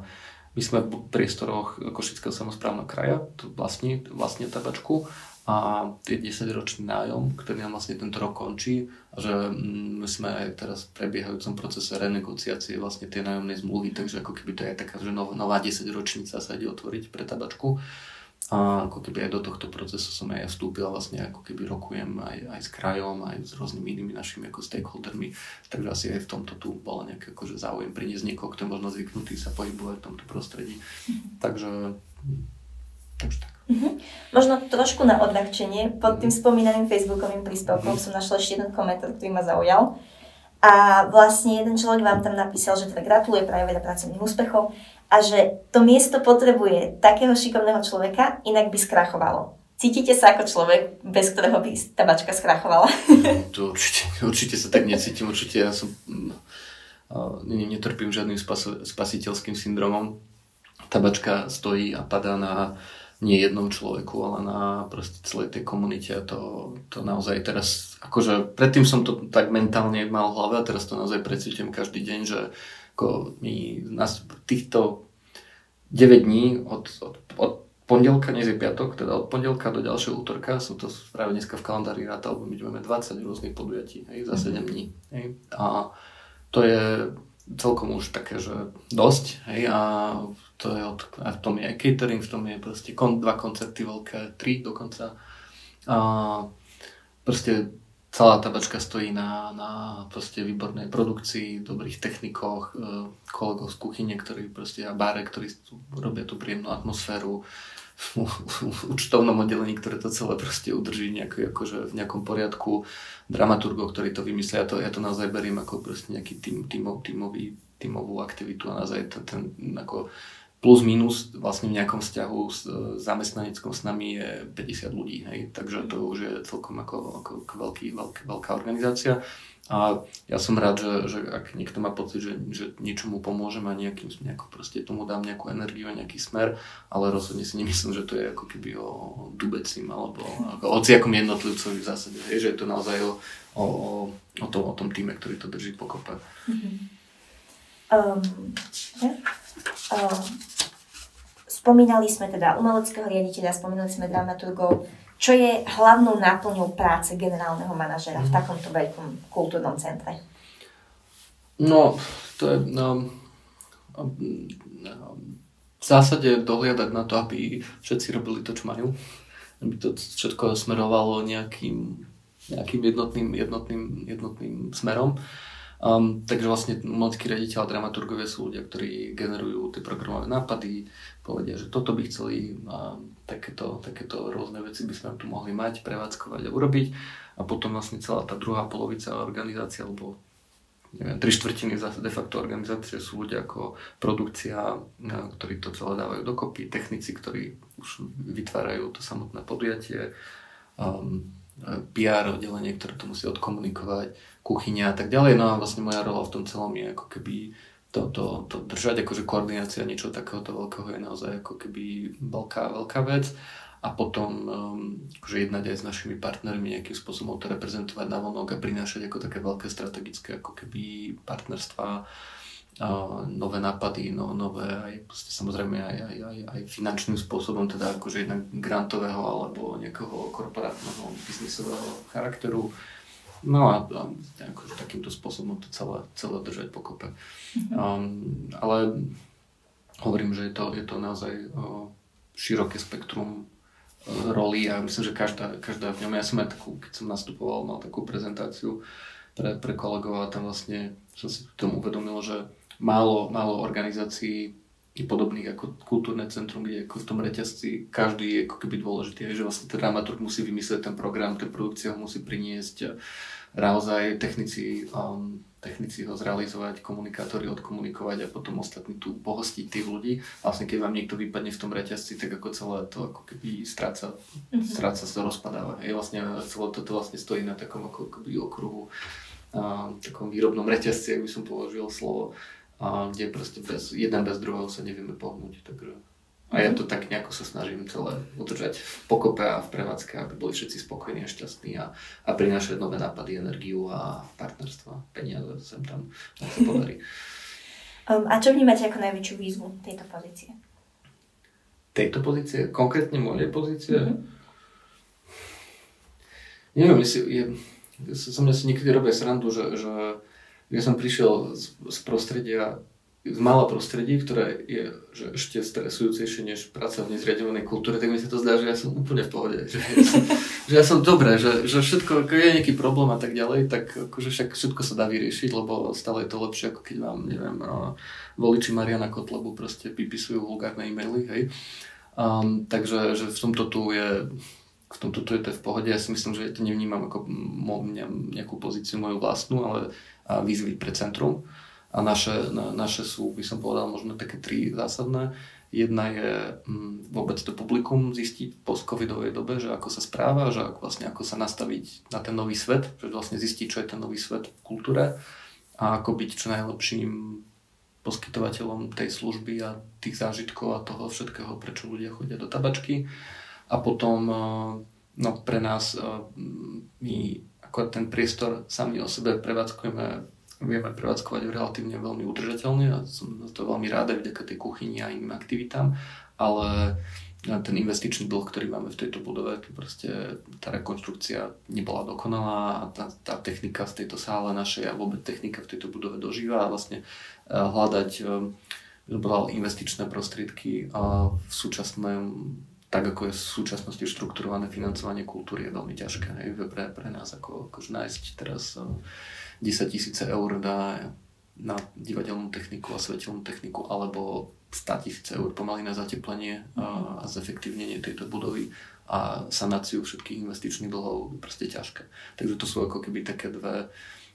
my sme v priestoroch Košického samozprávneho kraja, to vlastní, vlastne tabačku a je 10-ročný nájom, ktorý nám vlastne tento rok končí a že my mm, sme aj teraz v prebiehajúcom procese renegociácie vlastne tie nájomnej zmluvy, takže ako keby to je taká, že nová 10 ročnica sa ide otvoriť pre tabačku. A ako keby aj do tohto procesu som aj ja vstúpil a vlastne ako keby rokujem aj, aj s krajom, aj s rôznymi inými našimi ako stakeholdermi. Takže asi aj v tomto tu bolo nejaký akože záujem priniesť niekoho, kto je možno zvyknutý sa pohybovať v tomto prostredí. Mm-hmm. Takže, takže tak. Mm-hmm. Možno trošku na odľahčenie. Pod tým spomínaným facebookovým príspevkom mm-hmm. som našla ešte jeden komentár, ktorý ma zaujal. A vlastne jeden človek vám tam napísal, že teda gratuluje práve veľa pracovných úspechov a že to miesto potrebuje takého šikovného človeka, inak by skrachovalo. Cítite sa ako človek, bez ktorého by tabačka skrachovala? To určite, určite sa tak necítim. Určite ja som mm, netrpím žiadnym spasiteľským syndromom. Tabačka stojí a padá na nie jednom človeku, ale na proste celej tej komunite a to, to naozaj teraz, akože predtým som to tak mentálne mal v hlave a teraz to naozaj precítim každý deň, že ako my nás týchto 9 dní od, od, od pondelka, dnes je piatok, teda od pondelka do ďalšieho útorka, som to práve dneska v kalendári rátal, my máme 20 rôznych podujatí hej, za 7 dní. Hej. A to je celkom už také, že dosť, hej, a to je od, a v tom je catering, v tom je proste kon, dva koncerty veľké, tri dokonca. A proste celá tabačka stojí na, na proste výbornej produkcii, dobrých technikoch, e, kolegov z kuchyne, ktorí proste a báre, ktorí robia tú príjemnú atmosféru, v účtovnom oddelení, ktoré to celé proste udrží nejako, akože v nejakom poriadku, dramaturgov, ktorí to vymyslia, ja to, ja to naozaj beriem ako proste nejaký tým, tímov, tímový, tímovú aktivitu a naozaj ten, ten ako plus minus vlastne v nejakom vzťahu s zamestnaneckom s nami je 50 ľudí, hej, takže to už je celkom ako, ako, veľký, veľký, veľká organizácia a ja som rád, že, že ak niekto má pocit, že, že niečomu pomôžem a nejakým, nejako proste tomu dám nejakú energiu a nejaký smer, ale rozhodne si nemyslím, že to je ako keby o dubecim alebo ako o hociakom jednotlivcovi v zásade, hej, že je to naozaj o, o, o, tom, o tom týme, ktorý to drží pokope. Mm-hmm. Um, yeah. um, spomínali sme teda umeleckého riaditeľa, spomínali sme dramaturgov, čo je hlavnou náplňou práce generálneho manažera v mhm. takomto veľkom kultúrnom centre? No, to je... No, v zásade dohliadať na to, aby všetci robili to, čo majú. Aby to všetko smerovalo nejakým, nejakým jednotným, jednotným, jednotným smerom. Um, takže vlastne umeleckí riaditeľ a dramaturgovia sú ľudia, ktorí generujú tie programové nápady, povedia, že toto by chceli a takéto, takéto rôzne veci by sme tu mohli mať, prevádzkovať a urobiť. A potom vlastne celá tá druhá polovica organizácia, alebo neviem, tri štvrtiny zase de facto organizácie sú ľudia ako produkcia, ktorí to celé dávajú dokopy, technici, ktorí už vytvárajú to samotné podujatie, um, PR oddelenie, ktoré to musí odkomunikovať, kuchyňa a tak ďalej. No a vlastne moja rola v tom celom je ako keby to, to, to držať, akože koordinácia niečo takéhoto veľkého je naozaj ako keby veľká, veľká vec a potom um, akože jednať aj s našimi partnermi nejakým spôsobom to reprezentovať na vonok a prinášať ako také veľké strategické ako keby partnerstva uh, nové nápady, no, nové aj samozrejme aj, aj, aj, aj finančným spôsobom, teda akože jednak grantového alebo nejakého korporátneho biznisového charakteru. No a, a akože takýmto spôsobom to celé, celé držať pokope. Mm-hmm. Um, ale hovorím, že je to, je to naozaj uh, široké spektrum roli a myslím, že každá, každá v ňom, ja som aj takú, keď som nastupoval, mal takú prezentáciu pre, pre kolegov a tam vlastne som si tomu uvedomil, že málo, málo organizácií je podobných ako kultúrne centrum, kde ako v tom reťazci každý je ako keby dôležitý, že vlastne ten dramaturg musí vymyslieť ten program, ten produkcia ho musí priniesť, naozaj technici um, technici ho zrealizovať, komunikátori odkomunikovať a potom ostatní tu pohostiť tých ľudí. Vlastne keď vám niekto vypadne v tom reťazci, tak ako celé to ako keby stráca, mm-hmm. stráca sa rozpadáva. Je vlastne, celé toto vlastne stojí na takom ako keby okruhu, a, takom výrobnom reťazci, ak by som položil slovo, a, kde proste bez, jeden bez druhého sa nevieme pohnúť. Takže a ja to tak nejako sa snažím celé udržať v pokope a v prevádzke, aby boli všetci spokojní a šťastní a, a prinášať nové nápady, energiu a partnerstva, peniaze sem tam, ak sa podarí. (laughs) Um, a čo vnímate ako najväčšiu výzvu tejto pozície? Tejto pozície? Konkrétne mojej pozície? Mm-hmm. Neviem, jestli, je, som si niekedy robil srandu, že, že ja som prišiel z, z prostredia z malé prostredí, ktoré je že ešte stresujúcejšie než práca v nezriadovanej kultúre, tak mi sa to zdá, že ja som úplne v pohode. Že, ja som, že ja som dobré, že, že všetko, ako je nejaký problém a tak ďalej, tak akože však všetko sa dá vyriešiť, lebo stále je to lepšie, ako keď vám, neviem, voliči Mariana Kotlebu proste vypisujú vulgárne e-maily, hej. Um, takže že v tomto tu je v tomto tu je to v pohode. Ja si myslím, že to nevnímam ako nejakú pozíciu moju vlastnú, ale výzvy pre centrum. A naše, na, naše sú, by som povedal, možno také tri zásadné. Jedna je hm, vôbec to publikum zistiť v post-covidovej dobe, že ako sa správa, že ako, vlastne ako sa nastaviť na ten nový svet, že vlastne zistiť, čo je ten nový svet v kultúre a ako byť čo najlepším poskytovateľom tej služby a tých zážitkov a toho všetkého, prečo ľudia chodia do tabačky. A potom eh, no, pre nás eh, my ako ten priestor sami o sebe prevádzkujeme vieme prevádzkovať relatívne veľmi udržateľne a som to veľmi rád aj vďaka tej kuchyni a iným aktivitám, ale ten investičný dlh, ktorý máme v tejto budove, to proste tá rekonstrukcia nebola dokonalá a tá, tá technika v tejto sále našej a vôbec technika v tejto budove dožíva a vlastne e, hľadať e, investičné prostriedky v súčasnom tak ako je v súčasnosti štrukturované financovanie kultúry je veľmi ťažké hej, pre, pre nás ako, akože nájsť teraz uh, 10 tisíce eur na, na divadelnú techniku a svetelnú techniku alebo 100 tisíce eur pomaly na zateplenie a, a zefektívnenie tejto budovy a sanáciu všetkých investičných dlhov je proste ťažké. Takže to sú ako keby také dve,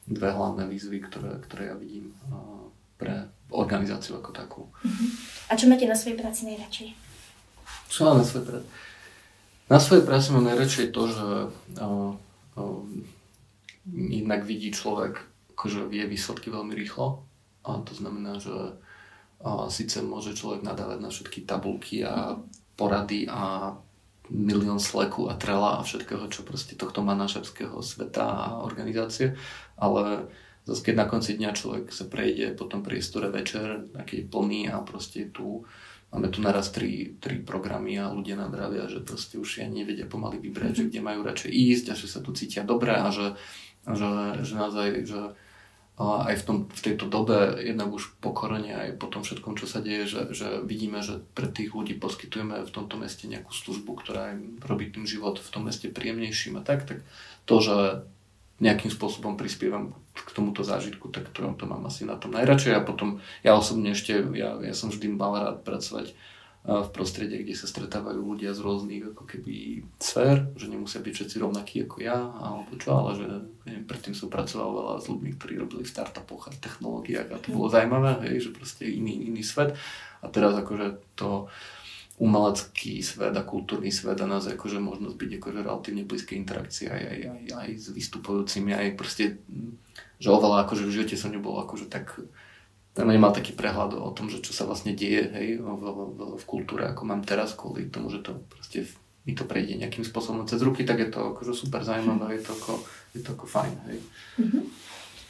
dve hlavné výzvy, ktoré, ktoré ja vidím pre organizáciu ako takú. Mhm. A čo máte na svojej práci najradšej? Čo mám na svojej práci? Na svojej práci mám najradšej to, že uh, uh, jednak vidí človek, akože vie výsledky veľmi rýchlo. A to znamená, že a síce môže človek nadávať na všetky tabulky a porady a milión sleku a trela a všetkého, čo proste tohto manažerského sveta a organizácie, ale zase keď na konci dňa človek sa prejde po tom priestore večer, aký je plný a proste tu máme tu naraz tri, tri programy a ľudia nám vravia, že proste už ja nevedia pomaly vybrať, že kde majú radšej ísť a že sa tu cítia dobre a že že, že naozaj, že aj v, tom, v tejto dobe, jednak už po aj po tom všetkom, čo sa deje, že, že vidíme, že pre tých ľudí poskytujeme v tomto meste nejakú službu, ktorá im robí tým život v tom meste príjemnejším a tak, tak to, že nejakým spôsobom prispievam k tomuto zážitku, tak to, to mám asi na tom najradšej. A potom ja osobne ešte, ja, ja som vždy mal rád pracovať v prostredí, kde sa stretávajú ľudia z rôznych ako keby sfér, že nemusia byť všetci rovnakí ako ja, alebo čo, ale že neviem, predtým som pracoval veľa s ľuďmi, ktorí robili v startupoch a technológiách a to bolo zaujímavé, hej, že proste iný, iný svet. A teraz akože to umelecký svet a kultúrny svet a nás akože možnosť byť akože relatívne blízke interakcie aj, aj, aj, aj s vystupujúcimi, aj proste, že oveľa akože v živote som nebol akože tak nemal taký prehľad o tom, že čo sa vlastne deje hej, v, v, v kultúre, ako mám teraz, kvôli tomu, že to proste mi to prejde nejakým spôsobom cez ruky, tak je to akože super zaujímavé, je to ako, je to ako fajn. Hej. Mm-hmm.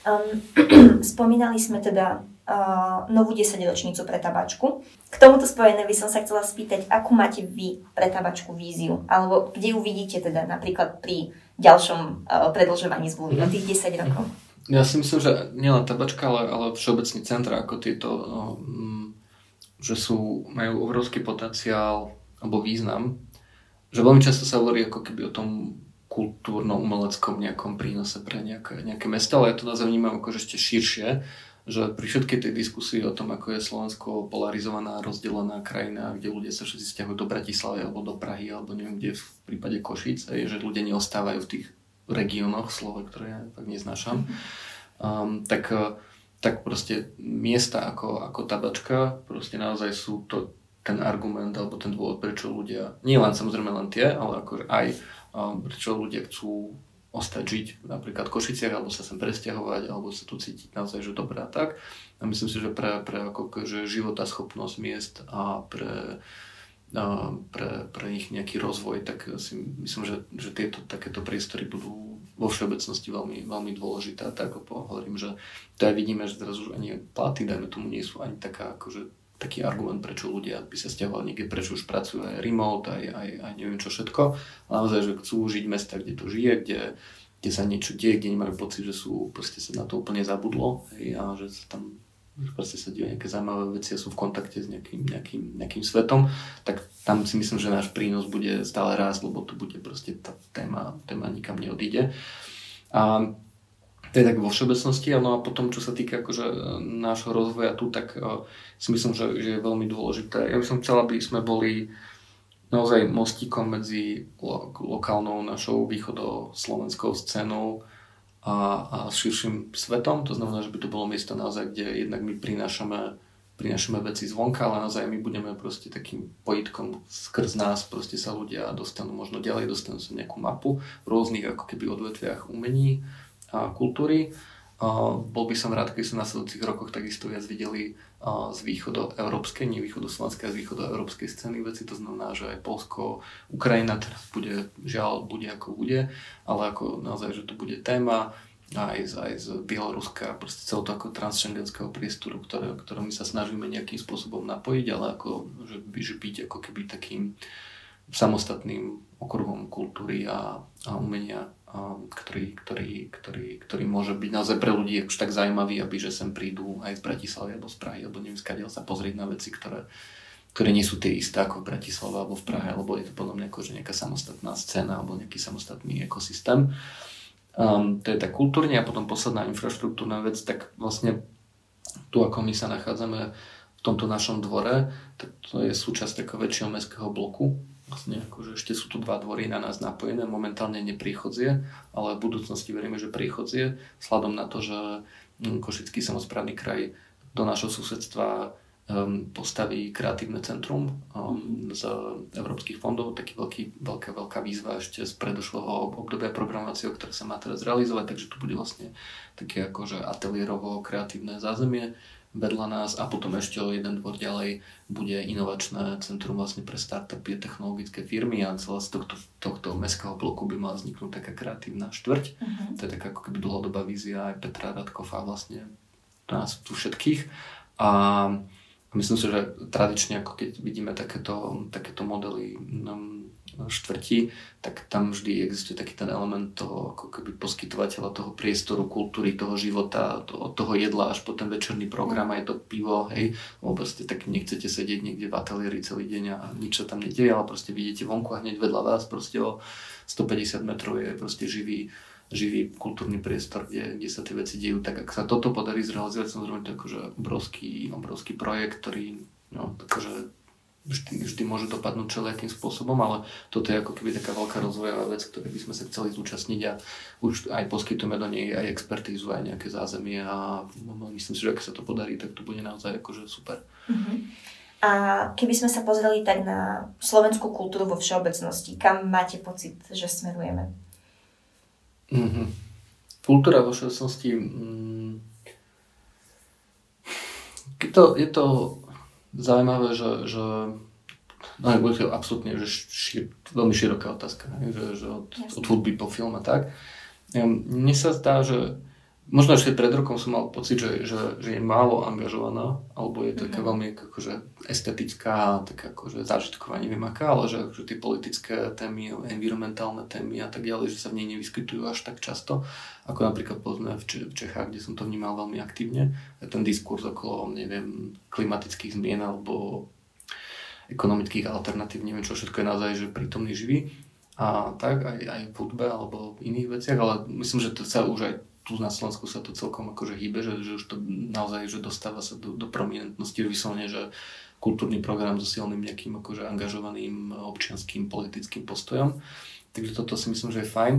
Um, (clears throat) spomínali sme teda uh, novú 10 ročnicu pre tabačku. K tomuto spojené by som sa chcela spýtať, akú máte vy pre tabačku víziu? Alebo kde ju vidíte teda napríklad pri ďalšom uh, predlžovaní zmluvy o tých 10 rokov? Ja si myslím, že nielen tabačka, ale, ale všeobecný centra ako tieto, mm, že sú, majú obrovský potenciál alebo význam. Že veľmi často sa hovorí ako keby o tom kultúrno-umeleckom nejakom prínose pre nejaké, nejaké mesto, ale ja to naozaj vnímam ako ešte širšie, že pri všetkej tej diskusii o tom, ako je Slovensko polarizovaná, rozdelená krajina, kde ľudia sa všetci stiahujú do Bratislavy alebo do Prahy alebo neviem kde v prípade Košic, je, že ľudia neostávajú v tých regiónoch slova, ktoré ja tak neznášam, um, tak, uh, tak proste miesta ako, ako tabačka proste naozaj sú to ten argument alebo ten dôvod, prečo ľudia, nie len samozrejme len tie, ale ako aj prečo ľudia chcú ostať žiť napríklad v Košiciach alebo sa sem presťahovať alebo sa tu cítiť naozaj, že dobré a tak. A myslím si, že pre, pre ako, že života schopnosť miest a pre pre, pre ich nejaký rozvoj, tak si myslím, že, že tieto takéto priestory budú vo všeobecnosti veľmi, veľmi dôležité. Tak ako hovorím, že to aj vidíme, že teraz už ani platy, dajme tomu, nie sú ani taká, akože, taký argument, prečo ľudia by sa stiahovali niekde, prečo už pracujú aj remote, aj, aj, aj neviem čo všetko. Ale naozaj, že chcú žiť mesta, kde to žije, kde, kde sa niečo deje, kde nemajú pocit, že sú, proste sa na to úplne zabudlo hej, a že sa tam proste sa dejú nejaké zaujímavé veci a sú v kontakte s nejakým, nejakým, nejakým svetom, tak tam si myslím, že náš prínos bude stále rásť, lebo tu bude proste tá téma, téma nikam neodíde. A to je tak vo všeobecnosti, no a potom, čo sa týka akože e, nášho rozvoja tu, tak uh, si myslím, že, že je veľmi dôležité. Ja by som chcel, aby sme boli naozaj mostíkom medzi lo- lokálnou našou východoslovenskou scénou, a, a širším svetom. To znamená, že by to bolo miesto naozaj, kde jednak my prinášame, prinášame veci zvonka, ale naozaj my budeme proste takým pojitkom skrz nás, proste sa ľudia dostanú možno ďalej, dostanú sa nejakú mapu v rôznych ako keby odvetviach umení kultúry. Bol by som rád, keby sme na nasledujúcich rokoch takisto viac videli z východoeurópskej, nie východoslovenskej, z východoeurópskej scény. Veci. To znamená, že aj Polsko, Ukrajina teraz bude, žiaľ, bude ako bude, ale ako naozaj, že to bude téma. Aj z, aj z Bieloruska, proste celého toho transšengenského priestoru, ktoré, ktoré my sa snažíme nejakým spôsobom napojiť, ale ako, že, že byť ako keby takým samostatným okruhom kultúry a, a umenia ktorý, ktorý, ktorý, ktorý môže byť naozaj pre ľudí už tak zaujímavý, aby že sem prídu aj z Bratislavy alebo z Prahy, alebo neviem skadiaľ sa pozrieť na veci, ktoré, ktoré nie sú tie isté ako v Bratislave alebo v Prahe, alebo je to podľa mňa že nejaká samostatná scéna alebo nejaký samostatný ekosystém. Um, to je tak kultúrne a potom posledná infraštruktúrna vec, tak vlastne tu ako my sa nachádzame v tomto našom dvore, tak to je súčasť takého väčšieho mestského bloku, vlastne akože ešte sú tu dva dvory na nás napojené, momentálne nepriechodzie, ale v budúcnosti veríme, že priechodzie, vzhľadom na to, že hm, Košický samozprávny kraj do našho susedstva um, postaví kreatívne centrum um, z európskych fondov, taký veľký, veľká, veľká výzva ešte z predošlého obdobia programácie, ktoré sa má teraz realizovať, takže tu bude vlastne také akože ateliérovo kreatívne zázemie, vedľa nás a potom ešte o jeden dvor ďalej bude inovačné centrum vlastne pre startupy a technologické firmy a celé z tohto, tohto mestského bloku by mala vzniknúť taká kreatívna štvrť. Uh-huh. To je taká ako keby dlhodobá vízia aj Petra Radkova vlastne nás tu všetkých. A myslím si, že tradične ako keď vidíme takéto, takéto modely štvrti, tak tam vždy existuje taký ten element toho ako keby poskytovateľa toho priestoru, kultúry, toho života, to, od toho jedla až po ten večerný program, aj to pivo, hej, lebo proste tak nechcete sedieť niekde v ateliéri celý deň a nič sa tam nedieje, ale proste vidíte vonku a hneď vedľa vás proste o 150 metrov je proste živý živý kultúrny priestor, kde, kde sa tie veci dejú. Tak ak sa toto podarí zrealizovať, samozrejme to je akože obrovský, obrovský projekt, ktorý no, akože vždy, vždy môže dopadnúť všelijakým spôsobom, ale toto je ako keby taká veľká rozvojová vec, ktorej by sme sa chceli zúčastniť a už aj poskytujeme do nej aj expertízu, aj nejaké zázemie a myslím si, že ak sa to podarí, tak to bude naozaj akože super. Uh-huh. A keby sme sa pozreli tak na slovenskú kultúru vo všeobecnosti, kam máte pocit, že smerujeme? Uh-huh. Kultúra vo všeobecnosti... Mm, je to, je to zaujímavé, že, že no je to absolútne že šir, veľmi široká otázka, že, že od, od hudby po film a tak. Mne sa zdá, že Možno ešte pred rokom som mal pocit, že, že, že je málo angažovaná, alebo je taká mm-hmm. veľmi akože estetická, tak akože zážitková, neviem aká, ale že akože tie politické témy, environmentálne témy a tak ďalej, že sa v nej nevyskytujú až tak často, ako napríklad povedzme v Čechách, kde som to vnímal veľmi aktívne. Ten diskurs okolo, neviem, klimatických zmien alebo ekonomických alternatív, neviem čo všetko je naozaj, že prítomný živý a tak aj, aj v hudbe alebo v iných veciach, ale myslím, že to sa už aj tu na Slovensku sa to celkom akože hýbe, že, že už to naozaj že dostáva sa do, do prominentnosti, vyslovene, že kultúrny program so silným nejakým akože angažovaným občianským politickým postojom. Takže toto si myslím, že je fajn.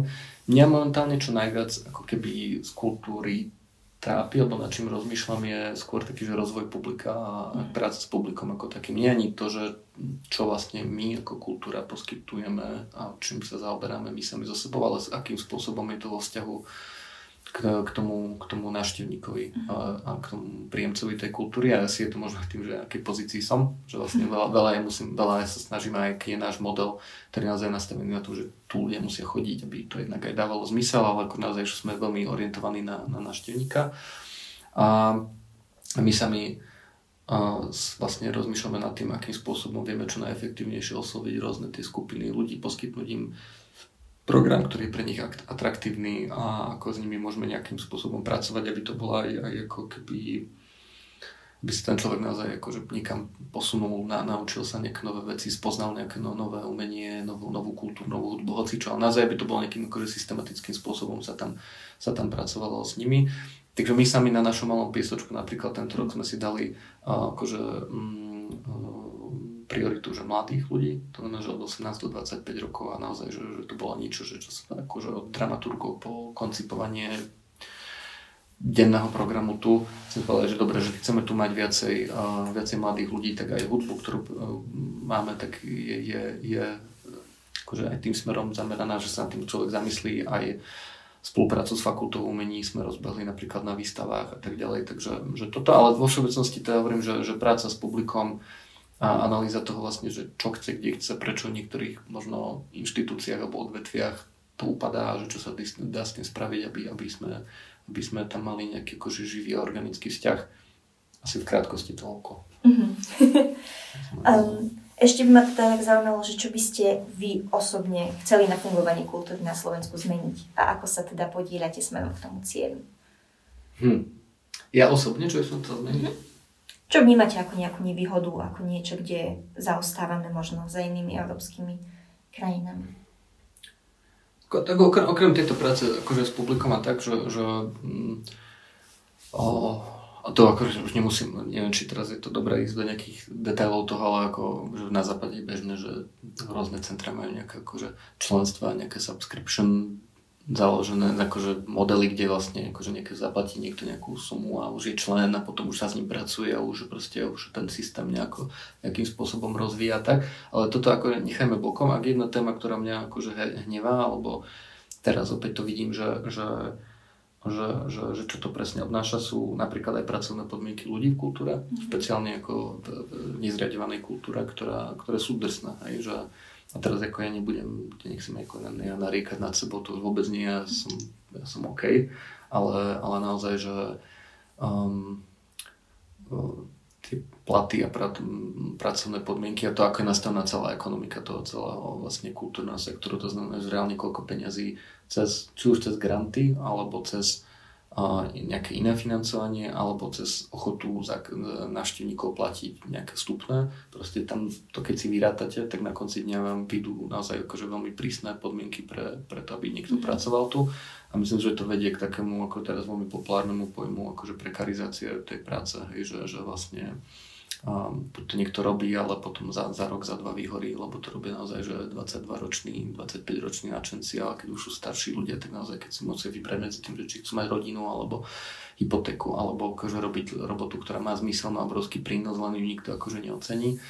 Mňa momentálne čo najviac ako keby z kultúry trápi, alebo nad čím rozmýšľam je skôr taký, že rozvoj publika a mm. práca s publikom ako takým. Nie ani to, že čo vlastne my ako kultúra poskytujeme a čím sa zaoberáme my sami so sebou, ale s akým spôsobom je to vo vzťahu k, k, tomu, k tomu návštevníkovi mm. a, a k tomu príjemcovi tej kultúry a asi je to možno tým, že akej pozícii som, že vlastne veľa, veľa, je musím, veľa sa snažím aj, keď je náš model, ktorý naozaj je nastavený na to, že tu ľudia musia chodiť, aby to jednak aj dávalo zmysel, ale ako naozaj, že sme veľmi orientovaní na, na návštevníka. A my sami a vlastne rozmýšľame nad tým, akým spôsobom vieme čo najefektívnejšie osloviť rôzne tie skupiny ľudí, poskytnúť im program, ktorý je pre nich atraktívny a ako s nimi môžeme nejakým spôsobom pracovať, aby to bolo aj, aj ako keby aby si ten človek naozaj akože niekam posunul, na, naučil sa nejaké nové veci, spoznal nejaké no, nové umenie, novú, novú kultúru, novú hudbu, hoci čo, ale naozaj by to bolo nejakým akože systematickým spôsobom sa tam, sa tam pracovalo s nimi. Takže my sami na našom malom piesočku, napríklad tento rok sme si dali akože um, prioritu že mladých ľudí, to znamená, že od 18 do 25 rokov a naozaj, že, že to bolo niečo, že čo sa akože od dramaturgov po koncipovanie denného programu tu, chcem povedať, že dobre, že chceme tu mať viacej, uh, viacej mladých ľudí, tak aj hudbu, ktorú uh, máme, tak je, je, je akože aj tým smerom zameraná, že sa tým človek zamyslí aj spoluprácu s fakultou umení sme rozbehli napríklad na výstavách a tak ďalej, takže že toto, ale vo všeobecnosti teda hovorím, že, že práca s publikom a analýza toho vlastne, že čo chce, kde chce, prečo v niektorých možno inštitúciách alebo odvetviach to upadá, že čo sa dá s tým spraviť, aby, aby, sme, aby sme tam mali nejaký akože živý a organický vzťah. Asi v krátkosti toľko. Mm-hmm. (laughs) um, ešte by ma teda tak zaujímalo, že čo by ste vy osobne chceli na fungovanie kultúry na Slovensku zmeniť a ako sa teda podieľate smerom k tomu cieľu? Hm. Ja osobne, čo som to zmeniť? Mm-hmm. Čo vnímate ako nejakú nevýhodu, ako niečo, kde zaostávame možno za inými európskymi krajinami? Tak okrem, okrem tejto práce akože s publikom a tak, že, že mm, o, a to akože už nemusím, neviem, či teraz je to dobré ísť do nejakých detailov toho, ale ako že na západe je bežné, že rôzne centra majú nejaké akože členstva, nejaké subscription založené akože modely, kde vlastne akože nejaké zaplatí niekto nejakú sumu a už je člen a potom už sa s ním pracuje a už proste už ten systém nejako, nejakým spôsobom rozvíja tak. Ale toto ako nechajme bokom. Ak jedna téma, ktorá mňa akože hnevá, alebo teraz opäť to vidím, že, že že, že, že čo to presne obnáša sú napríklad aj pracovné podmienky ľudí v kultúre, mm-hmm. špeciálne ako v, v nezriadovanej kultúre, ktorá, ktoré sú drsné. Hej, že, a teraz ako ja nebudem, nechcem ako ja nariekať nad sebou, to vôbec nie, ja som, ja som OK, ale, ale naozaj, že um, tie platy a pra, pracovné podmienky a to, ako je nastavená celá ekonomika toho celého vlastne kultúrneho sektoru, to znamená, že reálne koľko peňazí cez, či už cez granty, alebo cez nejaké iné financovanie alebo cez ochotu za návštevníkov platiť nejaké vstupné. Proste tam to keď si vyrátate, tak na konci dňa vám vyjdú naozaj akože veľmi prísne podmienky pre, pre to, aby niekto mm-hmm. pracoval tu. A myslím, že to vedie k takému ako teraz veľmi populárnemu pojmu akože prekarizácie tej práce, hej, že, že vlastne buď to niekto robí, ale potom za, za rok, za dva vyhorí, lebo to robia naozaj, že 22-roční, 25-roční načenci, ale keď už sú starší ľudia, tak naozaj, keď si musia vybrať medzi tým, že či chcú mať rodinu, alebo hypotéku, alebo akože robiť robotu, ktorá má zmysel, má obrovský prínos, len ju nikto akože neocení,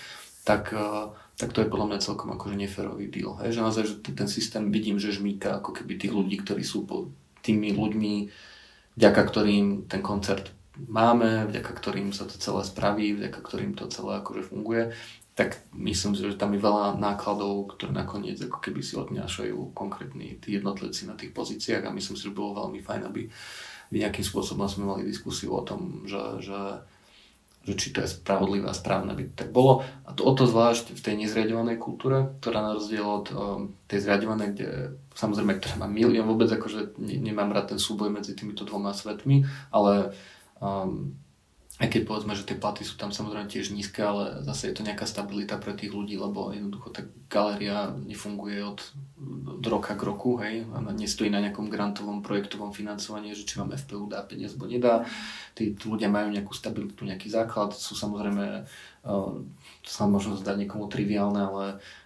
tak, uh, tak to je podľa mňa celkom akože neférový deal. Hej? Že naozaj, že ten systém vidím, že žmýka ako keby tých ľudí, ktorí sú po tými ľuďmi, vďaka ktorým ten koncert máme, vďaka ktorým sa to celé spraví, vďaka ktorým to celé akože funguje, tak myslím si, že tam je veľa nákladov, ktoré nakoniec ako keby si odnášajú konkrétni tí jednotlivci na tých pozíciách a myslím si, že bolo veľmi fajn, aby, nejakým spôsobom sme mali diskusiu o tom, že, že, že či to je spravodlivé a správne, to tak bolo. A to o to zvlášť v tej nezriadovanej kultúre, ktorá na rozdiel od um, tej zriadovanej, kde samozrejme, ktorá má milión, vôbec akože ne, nemám rád ten súboj medzi týmito dvoma svetmi, ale um, aj keď povedzme, že tie platy sú tam samozrejme tiež nízke, ale zase je to nejaká stabilita pre tých ľudí, lebo jednoducho tá galéria nefunguje od, od roka k roku, hej, a nestojí na nejakom grantovom projektovom financovaní, že či vám FPU dá peniaz, alebo nedá. Tí, tí ľudia majú nejakú stabilitu, nejaký základ, sú samozrejme, to sa možno zdá niekomu triviálne, ale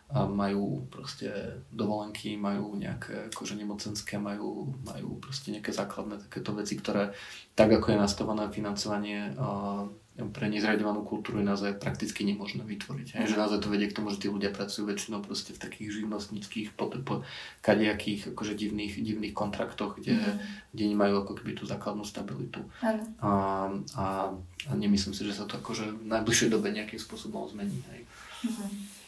a majú proste dovolenky, majú nejaké akože nemocenské, majú, majú proste nejaké základné takéto veci, ktoré tak ako je nastavené financovanie pre nezriadovanú kultúru je naozaj prakticky nemožné vytvoriť. Že naozaj to vedie k tomu, že tí ľudia pracujú väčšinou proste v takých živnostníckých, po, po kadejakých akože divných, divných kontraktoch, kde, mm. kde nemajú ako keby tú základnú stabilitu. Mm. A, a, a nemyslím si, že sa to akože v najbližšej dobe nejakým spôsobom zmení. Hej. Mm.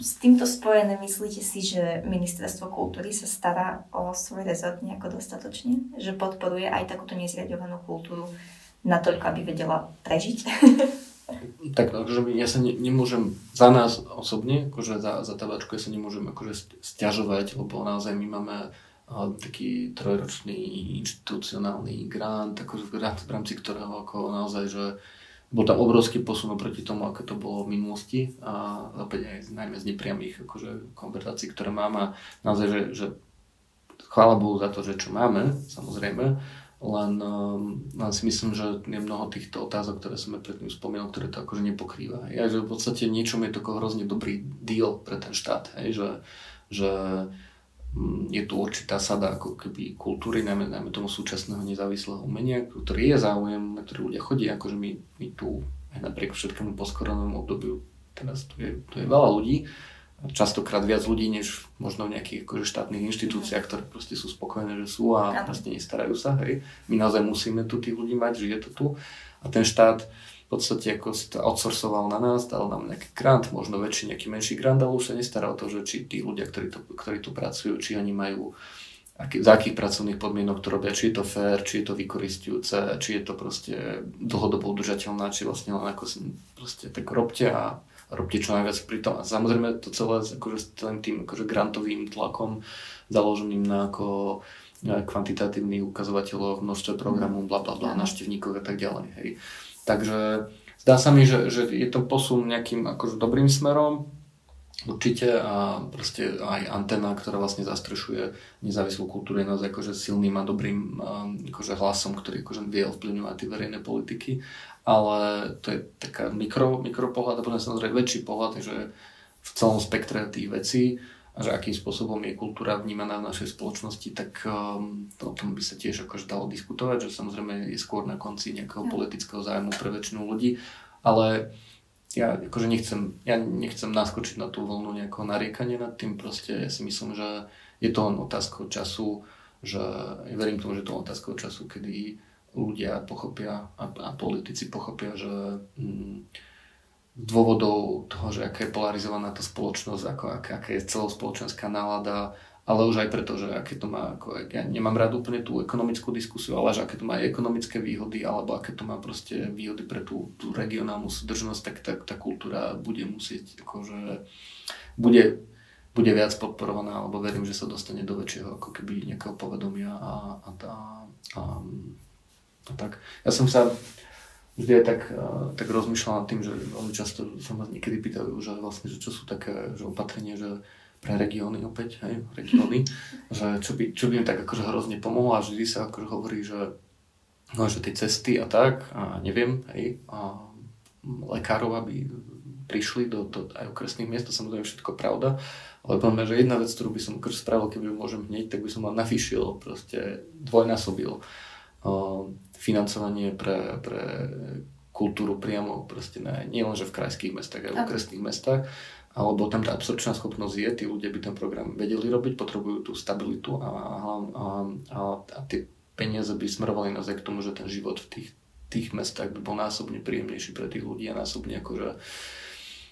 S týmto spojené myslíte si, že Ministerstvo kultúry sa stará o svoj rezort nejako dostatočne? Že podporuje aj takúto nezriadovanú kultúru natoľko, aby vedela prežiť? (laughs) tak akože ja sa ne, nemôžem za nás osobne, akože za, za tabačku, ja sa nemôžem akože stiažovať, lebo naozaj my máme taký trojročný inštitucionálny grant, akože grant, v rámci ktorého ako naozaj, že bol tam obrovský posun oproti tomu, ako to bolo v minulosti a opäť aj najmä z nepriamých akože, konverzácií, ktoré mám a naozaj, že, že chvála Bohu za to, že čo máme, samozrejme, len, um, len si myslím, že je mnoho týchto otázok, ktoré som predtým spomínal, ktoré to akože nepokrýva. Ja, že v podstate niečom je to hrozne dobrý deal pre ten štát, hej, že, že je tu určitá sada ako keby kultúry, najmä, najmä tomu súčasného nezávislého umenia, ktorý je záujem, na ktorý ľudia chodí, akože my, my tu aj napriek všetkému postkoronovému obdobiu, teraz tu je, tu je veľa ľudí, častokrát viac ľudí, než možno v nejakých akože štátnych inštitúciách, ktoré proste sú spokojné, že sú a proste nestarajú sa, hej. My naozaj musíme tu tých ľudí mať, že je to tu. A ten štát podstate ako si to outsourcoval na nás, dal nám nejaký grant, možno väčší, nejaký menší grant, ale už sa nestará o to, že či tí ľudia, ktorí, to, ktorí tu pracujú, či oni majú aký, za akých pracovných podmienok to robia, či je to fair, či je to vykoristujúce, či je to proste dlhodobo udržateľná, či vlastne len ako proste tak robte a robte čo najviac pri tom. A samozrejme to celé akože s celým tým akože grantovým tlakom založeným na ako kvantitatívnych ukazovateľov, množstve programov, bla bla bla, návštevníkov a tak ďalej. Hej. Takže zdá sa mi, že, že je to posun nejakým akože dobrým smerom, Určite a proste aj antena, ktorá vlastne zastrešuje nezávislú kultúru, je naozaj akože silným a dobrým akože hlasom, ktorý akože vie ovplyvňovať tie verejné politiky, ale to je taká mikro, mikropohľad a potom samozrejme väčší pohľad, že v celom spektre tých vecí a že akým spôsobom je kultúra vnímaná v našej spoločnosti, tak um, to, o tom by sa tiež akože dalo diskutovať, že samozrejme je skôr na konci nejakého ja. politického zájmu pre väčšinu ľudí, ale ja akože nechcem, ja nechcem naskočiť na tú vlnu nejakého nariekania nad tým, proste ja si myslím, že je to len otázka času, že ja verím tomu, že to je otázka času, kedy ľudia pochopia a, a politici pochopia, že mm, dôvodov toho, že aká je polarizovaná tá spoločnosť, ako, aká, aká je celospoločenská nálada, ale už aj preto, že aké to má, ako, ja nemám rád úplne tú ekonomickú diskusiu, ale že aké to má aj ekonomické výhody, alebo aké to má proste výhody pre tú, tú regionálnu súdržnosť, tak tá, tá kultúra bude musieť, akože, bude, bude viac podporovaná, alebo verím, že sa dostane do väčšieho ako keby nejakého povedomia a, a, a, a, a tak. Ja som sa vždy aj tak, tak rozmýšľal nad tým, že veľmi často sa ma niekedy pýtajú, že vlastne, že čo sú také že opatrenia, že pre regióny opäť, hej, regióny, (laughs) že čo by, čo by im tak akože hrozne pomohlo a vždy sa akože hovorí, že no, že tie cesty a tak, a neviem, hej, a lekárov, aby prišli do, do aj okresných miest, to samozrejme všetko pravda, ale poviem, že jedna vec, ktorú by som akože spravil, keby môžem hneď, tak by som len navýšil, proste dvojnásobil financovanie pre, pre kultúru priamo proste na, nie len že v krajských mestách, aj v okresných mestách, alebo tam tá absorpčná schopnosť je, tí ľudia by ten program vedeli robiť, potrebujú tú stabilitu a, a, a, a, a tie peniaze by smerovali naozaj k tomu, že ten život v tých tých mestách by bol násobne príjemnejší pre tých ľudí a násobne akože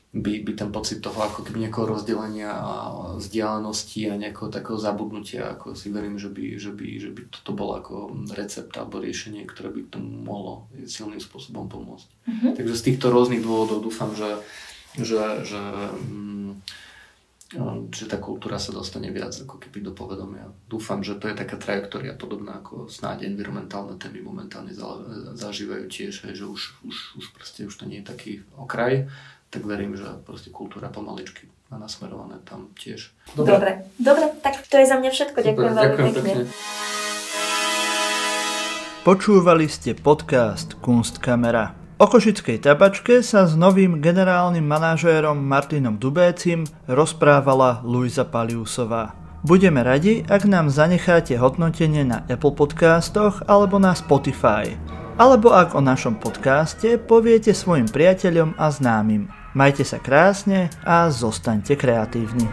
by, by ten pocit toho ako keby nejakého rozdelenia a vzdialenosti a nejakého takého zabudnutia, ako si verím, že by, že by, že by toto bolo ako recept alebo riešenie, ktoré by k tomu mohlo silným spôsobom pomôcť. Mm-hmm. Takže z týchto rôznych dôvodov dúfam, že, že, že, mm, že tá kultúra sa dostane viac ako keby do povedomia. Dúfam, že to je taká trajektória podobná ako snáď environmentálne témy momentálne zažívajú tiež, že už, už, už proste už to nie je taký okraj, tak verím, že proste kultúra pomaličky má nasmerované tam tiež. Dobre. Dobre, Dobre tak to je za mňa všetko. Ďakujem veľmi pekne. pekne. Počúvali ste podcast Kunstkamera. O Košickej tabačke sa s novým generálnym manažérom Martinom Dubécim rozprávala Luisa Paliusová. Budeme radi, ak nám zanecháte hodnotenie na Apple podcastoch alebo na Spotify. Alebo ak o našom podcaste poviete svojim priateľom a známym. Majte sa krásne a zostaňte kreatívni.